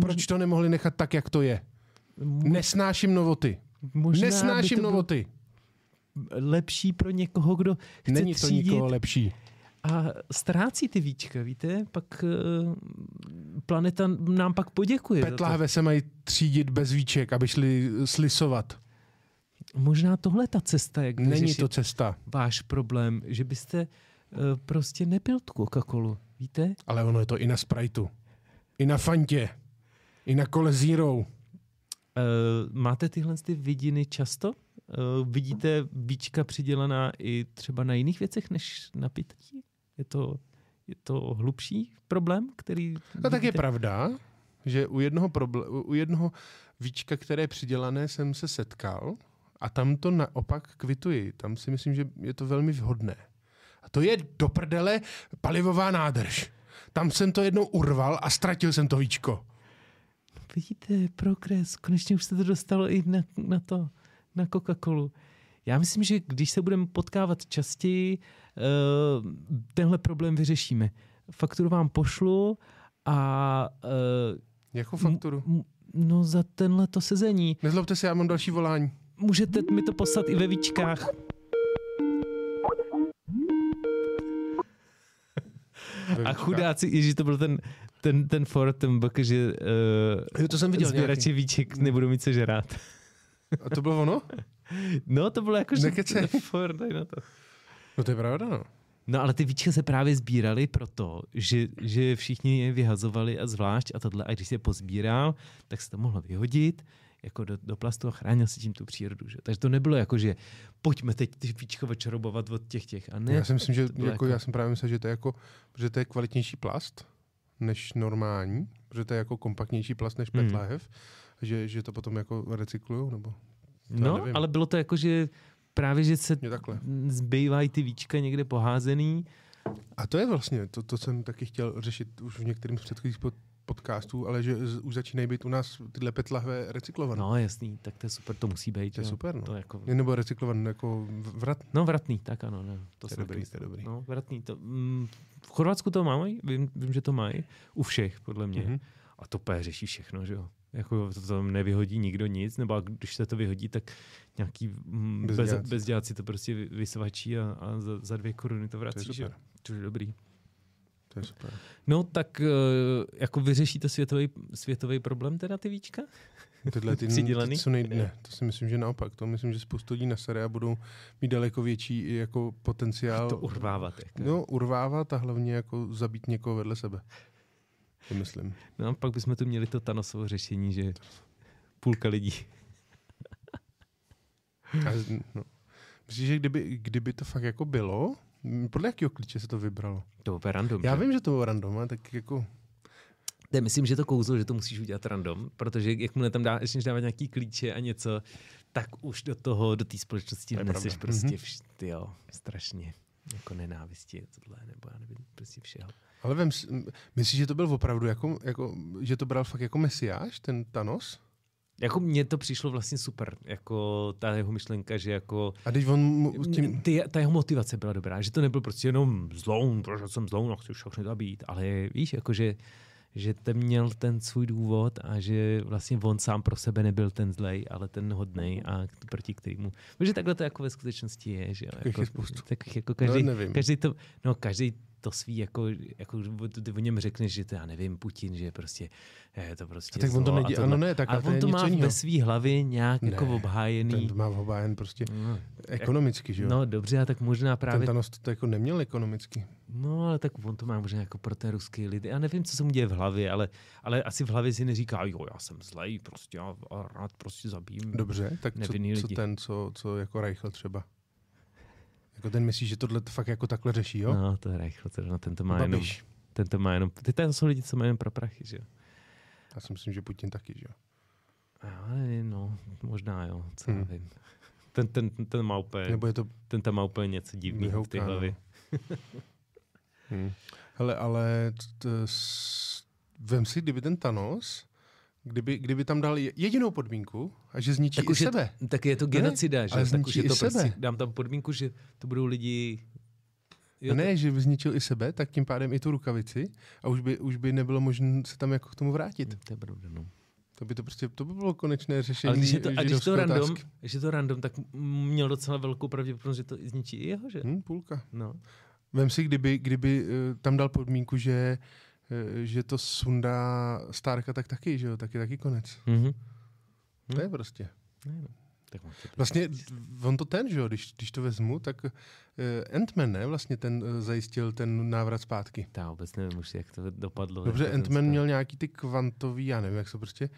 S1: Proč to nemohli nechat tak, jak to je? Nesnáším novoty.
S2: možná by
S1: Nesnáším
S2: bylo
S1: novoty.
S2: lepší pro někoho, kdo chce
S1: Není to
S2: třídit
S1: nikoho lepší.
S2: a ztrácí ty víčka, víte? Pak uh, planeta nám pak poděkuje.
S1: Petláhve se mají třídit bez víček, aby šli slisovat.
S2: Možná tohle ta cesta, jak
S1: Není to cesta.
S2: váš problém, že byste uh, prostě nepil tu Coca-Colu, víte?
S1: Ale ono je to i na Spriteu. I na Fantě. I na Kole Zero.
S2: Uh, máte tyhle ty vidiny často? Uh, vidíte víčka přidělaná i třeba na jiných věcech než na pití? Je to, je to hlubší problém, který...
S1: No tak je pravda, že u jednoho, proble- u jednoho víčka, které je přidělané, jsem se setkal a tam to naopak kvituji. Tam si myslím, že je to velmi vhodné. A to je do prdele palivová nádrž. Tam jsem to jednou urval a ztratil jsem to víčko.
S2: Vidíte, progres, konečně už se to dostalo i na, na to, na Coca-Colu. Já myslím, že když se budeme potkávat častěji, uh, tenhle problém vyřešíme. Fakturu vám pošlu a uh,
S1: Jakou fakturu?
S2: m- no za tenhle to sezení.
S1: Nezlobte se, já mám další volání.
S2: Můžete mi to poslat i ve víčkách. A
S1: víčkách.
S2: chudáci, ježi, to byl ten, ten, ten Ford, ten bak, že
S1: Jo, to jsem
S2: uh,
S1: viděl
S2: sběrači
S1: nějaký.
S2: víček nebudou mít co žrát.
S1: A to bylo ono? [laughs]
S2: No, to bylo jako, že
S1: Nekecej. [laughs]
S2: Ford, daj na to.
S1: No to je pravda, no.
S2: No ale ty víčka se právě sbíraly proto, že, že všichni je vyhazovali a zvlášť a tohle. A když se je pozbíral, tak se to mohlo vyhodit jako do, do plastu a chránil si tím tu přírodu. Že? Takže to nebylo jako, že pojďme teď ty víčka očarobovat od těch těch. A ne,
S1: já si myslím, že [laughs] jako,
S2: jako-
S1: já jsem právě myslel, že to je jako, že to je kvalitnější plast než normální, protože to je jako kompaktnější plast než
S2: Hmm.
S1: PET láhev, že, že to potom jako recyklujou, nebo
S2: no,
S1: nevím.
S2: ale bylo to jako, že právě, že se zbývají ty víčka někde poházený.
S1: A to je vlastně, to, to jsem taky chtěl řešit už v některým z předchozích pod, podcastů, ale že už začínají být u nás tyhle PET lahve recyklované.
S2: No jasný, tak to je super, to musí být.
S1: To je
S2: jo.
S1: super, no.
S2: To jako,
S1: Nebo recyklované jako vrat.
S2: no vratný, tak ano. No, to,
S1: To je dobrý, to je dobrý.
S2: No, vratný. To, mm, v Chorvatsku to mají, vím, vím, že to mají. U všech, podle mě.
S1: Mhm.
S2: A to úplně řeší všechno, že jo. Jako to tam nevyhodí nikdo nic, nebo když se to vyhodí, tak nějaký mm, bez,
S1: Bezděláci.
S2: bezděláci to prostě vy- vysvačí a, a za, za dvě koruny to
S1: To je
S2: vrací, že jo.
S1: super.
S2: To je dobrý.
S1: To je super.
S2: No tak eh, jako vyřeší to světový, světový problém teda ty víčka?
S1: Tyhle ty, [laughs] ty, co nej, ne, to si myslím, že naopak. To myslím, že spoustu lidí nasere a budou mít daleko větší jako potenciál.
S2: To urvávat. Jako.
S1: No, urvávat a hlavně jako zabít někoho vedle sebe. To myslím.
S2: no a pak bychom tu měli to Thanosovo řešení, že půlka lidí.
S1: A, no. Myslíš, že kdyby, kdyby to fakt jako bylo, podle jakého klíče se to vybralo?
S2: To je random.
S1: Já
S2: že?
S1: vím, že to bylo random, ale tak jako...
S2: Ne, myslím, že to kouzlo, že to musíš udělat random, protože jakmile tam dá, ještě dávat nějaký klíče a něco, tak už do toho, do té společnosti
S1: To
S2: vneseš prostě
S1: Mhm.
S2: vš, jo, strašně jako nenávisti, tohle, nebo já nevím, prostě všeho.
S1: Ale vem, myslíš, že to byl opravdu jako, jako, že to bral fakt jako mesiáš, ten Thanos?
S2: Jako mně to přišlo vlastně super, jako ta jeho myšlenka, že jako
S1: A teď on tím...
S2: Ty, ta jeho motivace byla dobrá, že to nebyl prostě jenom zloun, protože jsem zloun a chci všechny zabít, ale víš, jako že, že ten měl ten svůj důvod a že vlastně on sám pro sebe nebyl ten zlej, ale ten hodnej a proti kterému. Protože takhle to jako ve skutečnosti je, že jo. Jako,
S1: je spoustu.
S2: takových jako každý,
S1: No, nevím.
S2: každý to, no každý to svý, jako, jako ty o něm řekneš, že to já nevím, Putin, že prostě je to prostě
S1: A tak on to
S2: zlo a
S1: ano, ne, tak
S2: ale on to má
S1: jinýho.
S2: ve svý hlavě nějak jako
S1: Ne,
S2: obhájený.
S1: Ten to má v obájen prostě
S2: No,
S1: ekonomicky, že jo?
S2: no dobře, a tak možná
S1: Ten
S2: právě
S1: Thanos to jako neměl ekonomicky.
S2: No, ale tak on to má možná jako pro té ruské lidi. Já nevím, co se mu děje v hlavě, ale, ale asi v hlavě si neříká, jo, já jsem zlej prostě a, a rád prostě zabijím.
S1: Dobře, tak co, co ten, co, co jako Reichl třeba? Jako ten myslí, že tohle to fakt jako takhle řeší, jo?
S2: No, to je rychle, to, no, ten to má jenom,
S1: Babiš.
S2: ten to má jenom, ty to jsou lidi, co mají jenom pro prachy, že jo.
S1: Já si myslím, že Putin taky, že jo?
S2: Já nevím, no, možná jo, co
S1: Hmm.
S2: hmm. nevím. Ten, ten, ten, ten, má úplně,
S1: Nebo je to...
S2: ten tam má úplně něco divného v té
S1: Vyhouká, no.
S2: hlavě. [laughs]
S1: Hm. Hele, ale t, s, vem si, kdyby ten Thanos, kdyby, kdyby tam dal je- jedinou podmínku a že zničí
S2: Tak
S1: i
S2: už je,
S1: sebe.
S2: tak je to genocida, že
S1: ale
S2: jo, tak už je
S1: i
S2: to
S1: sebe.
S2: prostě, dám tam podmínku, že to budou lidi...
S1: Jo, ne, že by zničil i sebe, tak tím pádem i tu rukavici a už by, už by nebylo možné se tam jako k tomu vrátit.
S2: To je pravda, no.
S1: To by to prostě, to by bylo konečné řešení
S2: Ale když je to, a když to random,
S1: otázky.
S2: když je to random, tak měl docela velkou pravděpodobnost, že to i zničí i jeho, že?
S1: Hm, půlka.
S2: No.
S1: Vem si, kdyby, kdyby eh, tam dal podmínku, že, eh, že to sundá Starka, tak taky, že jo, taky taky konec.
S2: Mhm.
S1: To je prostě.
S2: Ne, no. Tak on to-
S1: Vlastně on to ten, že jo, když, když to vezmu, tak uh, Ant-Man, ne, vlastně ten uh, zajistil ten návrat zpátky.
S2: Já vůbec nevím už, jak to dopadlo.
S1: Dobře, Ant-Man měl nějaký ty kvantový, já nevím, jak se prostě,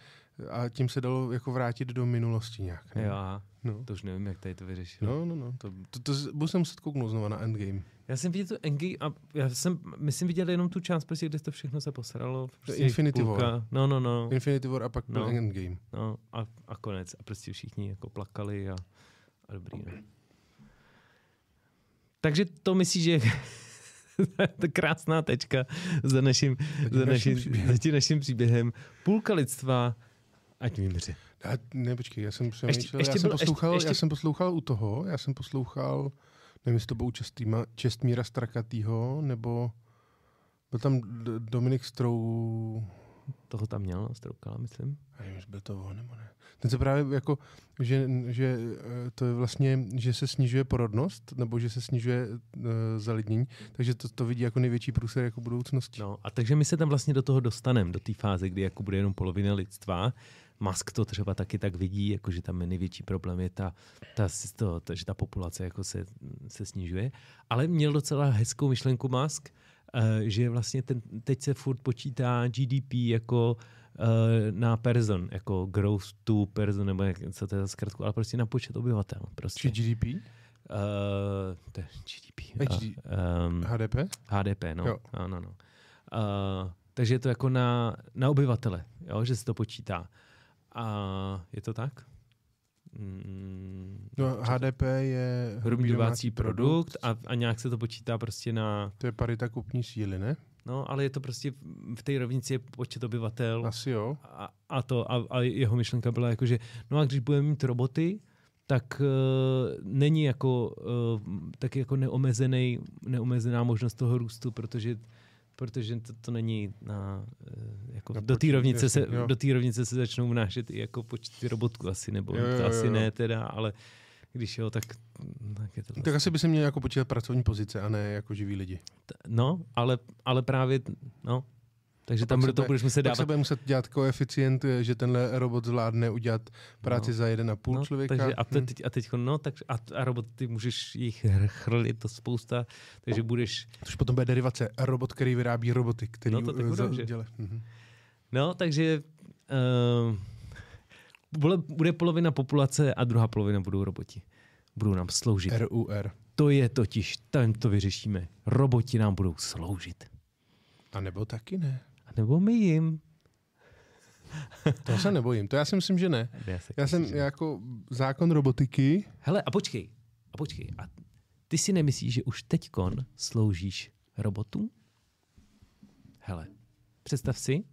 S1: a tím se dalo jako vrátit do minulosti nějak. Ne?
S2: Jo, aha.
S1: No.
S2: to už nevím, jak tady to vyřešil.
S1: No, no, no, to, to, to, to budu se muset kouknout znova na Endgame.
S2: Já jsem viděl tu Engy a já jsem, myslím, viděl jenom tu část, prostě, kde to všechno se posralo. Prostě
S1: Infinity
S2: půlka.
S1: War.
S2: No, no, no.
S1: Infinity War a pak
S2: No.
S1: Endgame.
S2: no a, a konec. A prostě všichni jako plakali a, a dobrý. No. Takže to myslíš, že [laughs] to krásná tečka za naším, za naším,
S1: příběhem.
S2: za naším příběhem. Půlka lidstva, ať vymře.
S1: A, ne, počkej, já jsem přemýšlel,
S2: ještě
S1: já, jsem
S2: byl- ještě-
S1: poslouchal,
S2: ještě-
S1: já jsem poslouchal u toho, já jsem poslouchal, nevím, jestli to byl Čestýma, Čestmíra Strakatýho, nebo byl tam D- Dominik Strou,
S2: Toho tam měl, Stroukala, myslím.
S1: nevím, jestli byl to on, nebo ne. Ten se právě jako, že, že eh, to je vlastně, že se snižuje porodnost, nebo že se snižuje uh, zalidnění, takže to, to vidí jako největší průser jako budoucnosti.
S2: No, a takže my se tam vlastně do toho dostaneme, do té fáze, kdy jako bude jenom polovina lidstva. Musk to třeba taky tak vidí, jako že tam je největší problém je ta, ta, to, ta že ta populace jako se, se snižuje. Ale měl docela hezkou myšlenku Musk, uh, že vlastně ten, teď se furt počítá GDP jako uh, na person, jako growth to person, nebo jak, co to je za zkrátku, ale prostě na počet obyvatel. Prostě.
S1: Či GDP?
S2: Uh, to je GDP. Uh, um,
S1: HDP?
S2: HDP, no.
S1: Jo.
S2: no, no, no. Uh, takže je to jako na, na obyvatele, jo, že se to počítá. A je to tak? Mm,
S1: No, HDP je
S2: hrubý domácí produkt a, a nějak se to počítá prostě na...
S1: To je parita kupní síly, ne?
S2: No, ale je to prostě v té rovnici je počet obyvatel
S1: Asi jo.
S2: a, a to a, a jeho myšlenka byla jako, že no a když budeme mít roboty, tak uh, není jako, uh, taky jako neomezený, neomezená možnost toho růstu, protože protože to, to není na, eh, jako
S1: Na
S2: do té rovnice, se, do rovnice se začnou vnášet i jako počty robotů asi, nebo
S1: Jo, jo,
S2: to asi
S1: jo.
S2: ne teda, ale když jo, tak, tak je to
S1: Tak
S2: vlastně-
S1: asi by se měl jako počítat pracovní pozice a ne jako živí lidi.
S2: No, ale, ale právě, no, takže tam
S1: pak
S2: do toho
S1: bude-
S2: budeš muset dávat
S1: se bude muset dělat koeficient, že tenhle robot zvládne udělat práci
S2: No.
S1: za jeden a půl
S2: no,
S1: člověka.
S2: Takže a,
S1: Hm.
S2: teď, a teď, no, tak, a, a robot, ty můžeš jich hr- chrlit to spousta, takže budeš,
S1: Což potom bude derivace. Robot, který vyrábí roboty, který
S2: No to tak
S1: eh, za-
S2: že?
S1: dělá. Mhm.
S2: no, takže uh, bude, bude polovina populace a druhá polovina budou roboti. Budou nám sloužit.
S1: RUR.
S2: To je totiž, tam to vyřešíme. Roboti nám budou sloužit.
S1: A nebo taky ne.
S2: Nebo my jim.
S1: To se nebojím. To já si myslím, že ne.
S2: Já, se
S1: Já jsem jako zákon robotiky.
S2: Hele, a počkej, a počkej. A ty si nemyslíš, že už teďkon sloužíš robotům? Hele, představ si,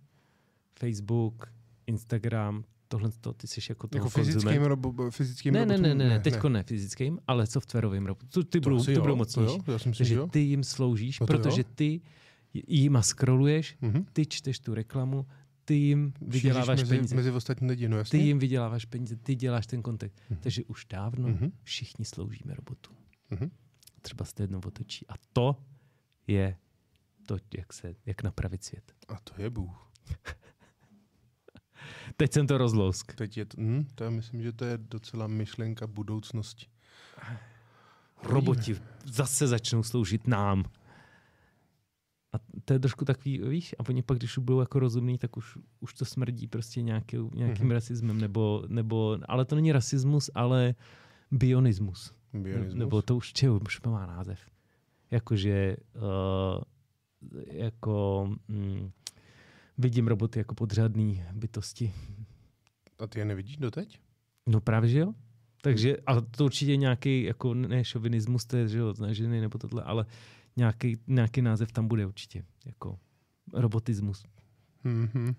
S2: Facebook, Instagram, tohle to, ty jsi jako toho
S1: Jako fyzickým,
S2: konzument.
S1: robo, fyzickým
S2: Ne, ne,
S1: robotům.
S2: ne, ne, ne, teďko ne fyzickým, ale softwarovým robotům. Ty budou, ty budou
S1: to
S2: mocnější.
S1: jo, Já si myslím,
S2: Takže
S1: že jo.
S2: ty jim sloužíš,
S1: No to jo.
S2: protože ty jima scrolluješ,
S1: Mhm.
S2: ty čteš tu reklamu, ty jim vyděláváš
S1: Šíříš mezi,
S2: peníze.
S1: Mezi ostatní lidi, no
S2: Ty
S1: jasně.
S2: jim vyděláváš peníze, ty děláš ten kontakt.
S1: Mhm.
S2: Takže už dávno
S1: Mhm.
S2: všichni sloužíme robotům.
S1: Mhm.
S2: Třeba se to jednou otočí. A to je to, jak, se, jak napravit svět.
S1: A to je Bůh. [laughs]
S2: Teď jsem to rozlousk.
S1: Teď je to, hm, to já myslím, že to je docela myšlenka budoucnosti.
S2: Roboti zase začnou sloužit nám. A to je trošku takový, víš, a oni pak, když už budou jako rozumní, tak už, už to smrdí prostě nějaký, nějakým
S1: Mhm.
S2: rasismem, nebo, nebo, ale to není rasismus, ale bionismus.
S1: Bionismus.
S2: Nebo to už, čeho, už má název. Jakože uh, jako mm, vidím roboty jako podřadný bytosti.
S1: A ty je nevidíš doteď?
S2: No právě, že jo? Takže, ale to určitě nějaký, jako ne šovinismus, to je, že jo, na ženy nebo tohle, ale nějaký, nějaký název tam bude určitě, jako robotismus.
S1: Mm-hmm.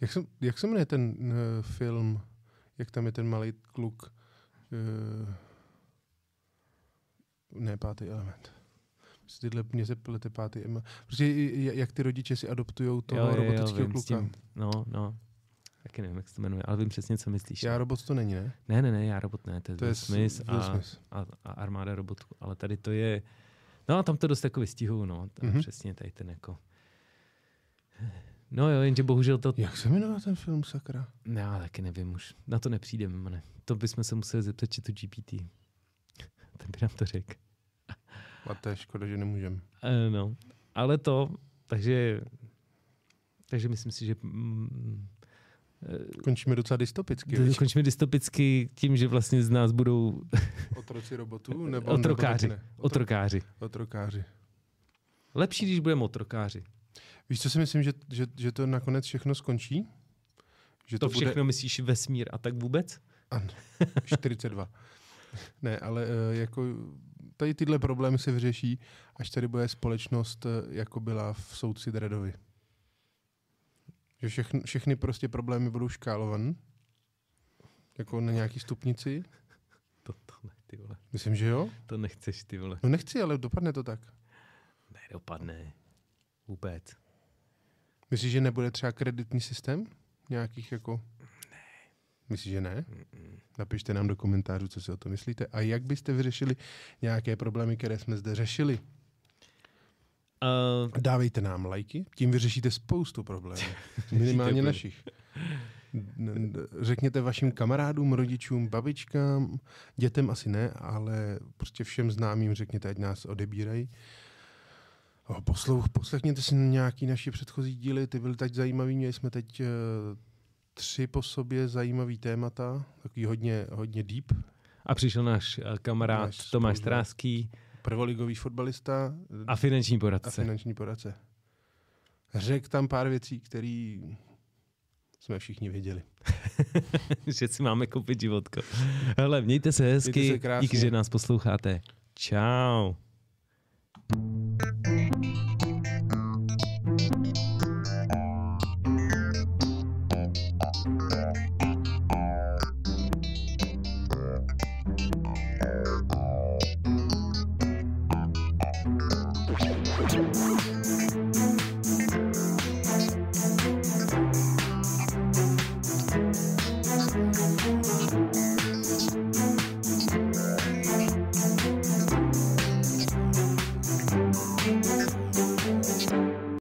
S1: Jak, se, jak se jmenuje ten uh, film, jak tam je ten malý kluk? Uh, ne, pátý element. Tyhle, mě se plete pátý element. Prostě jak ty rodiče si adoptujou toho jo, robotického
S2: vím, s
S1: kluka.
S2: tím, no, no. Taky nevím, jak se to jmenuje, ale vím přesně, co myslíš.
S1: Já robot to není, ne?
S2: Ne, ne, ne, já robot ne, to je,
S1: To
S2: Will
S1: je
S2: Smith,
S1: Will
S2: a,
S1: Smith.
S2: a, a armáda robotů, ale tady to je, no a tam to dost jako vystihují, no, tam
S1: Mhm.
S2: přesně tady ten jako, no jo, jenže bohužel to,
S1: Jak se jmenoval ten film, sakra?
S2: já taky nevím už, na to nepřijdeme, ne. To bychom se museli zeptat či to GPT. Ten by nám to řekl. [laughs]
S1: A to je škoda, že nemůžeme.
S2: E, no, ale to, takže, takže myslím si, že mm,
S1: Končíme docela dystopicky. viď?
S2: končíme dystopicky tím, že vlastně z nás budou [laughs]
S1: Otroci robotů? [laughs] Nebo,
S2: Otrokáři.
S1: Nebo ne? Otro-
S2: otrokáři.
S1: Otrokáři.
S2: Lepší, když budeme otrokáři.
S1: Víš, co si myslím, že, že, že to nakonec všechno skončí? Že
S2: To všechno myslíš vesmír a tak vůbec?
S1: Ano, 42. [laughs] ne, ale eh, jako tady tyhle problémy se vyřeší, až tady bude společnost, eh, jako byla v soudci Dredovi. Že všechny, všechny prostě problémy budou škálované, jako na nějaký stupnici. [laughs]
S2: To, to ne, ty vole.
S1: Myslím, že jo.
S2: To nechceš, ty vole.
S1: No nechci, ale dopadne to tak.
S2: Nedopadne. Vůbec.
S1: Myslíš, že nebude třeba kreditní systém? Nějakých jako... Ne. Myslíš, že ne? Napište nám do komentářů, co si o to myslíte. A jak byste vyřešili nějaké problémy, které jsme zde řešili?
S2: Uh,
S1: Dávejte nám lajky, tím vyřešíte spoustu problémů. [laughs] Minimálně našich. řekněte vašim kamarádům, rodičům, babičkám, dětem asi ne, ale prostě všem známým řekněte, ať nás odebírají. Poslouch, poslechněte si nějaký naši předchozí díly, ty byly teď zajímavý, měli jsme teď uh, tři po sobě zajímavý témata, takový hodně, hodně deep.
S2: A přišel náš uh, kamarád náš Tomáš Stráský.
S1: Prvoligový fotbalista.
S2: A finanční poradce.
S1: A finanční poradce. Řekl tam pár věcí, které jsme všichni věděli. [laughs]
S2: že si máme koupit životko. Hele, mějte se hezky, mějte se díky, že nás posloucháte. Ciao.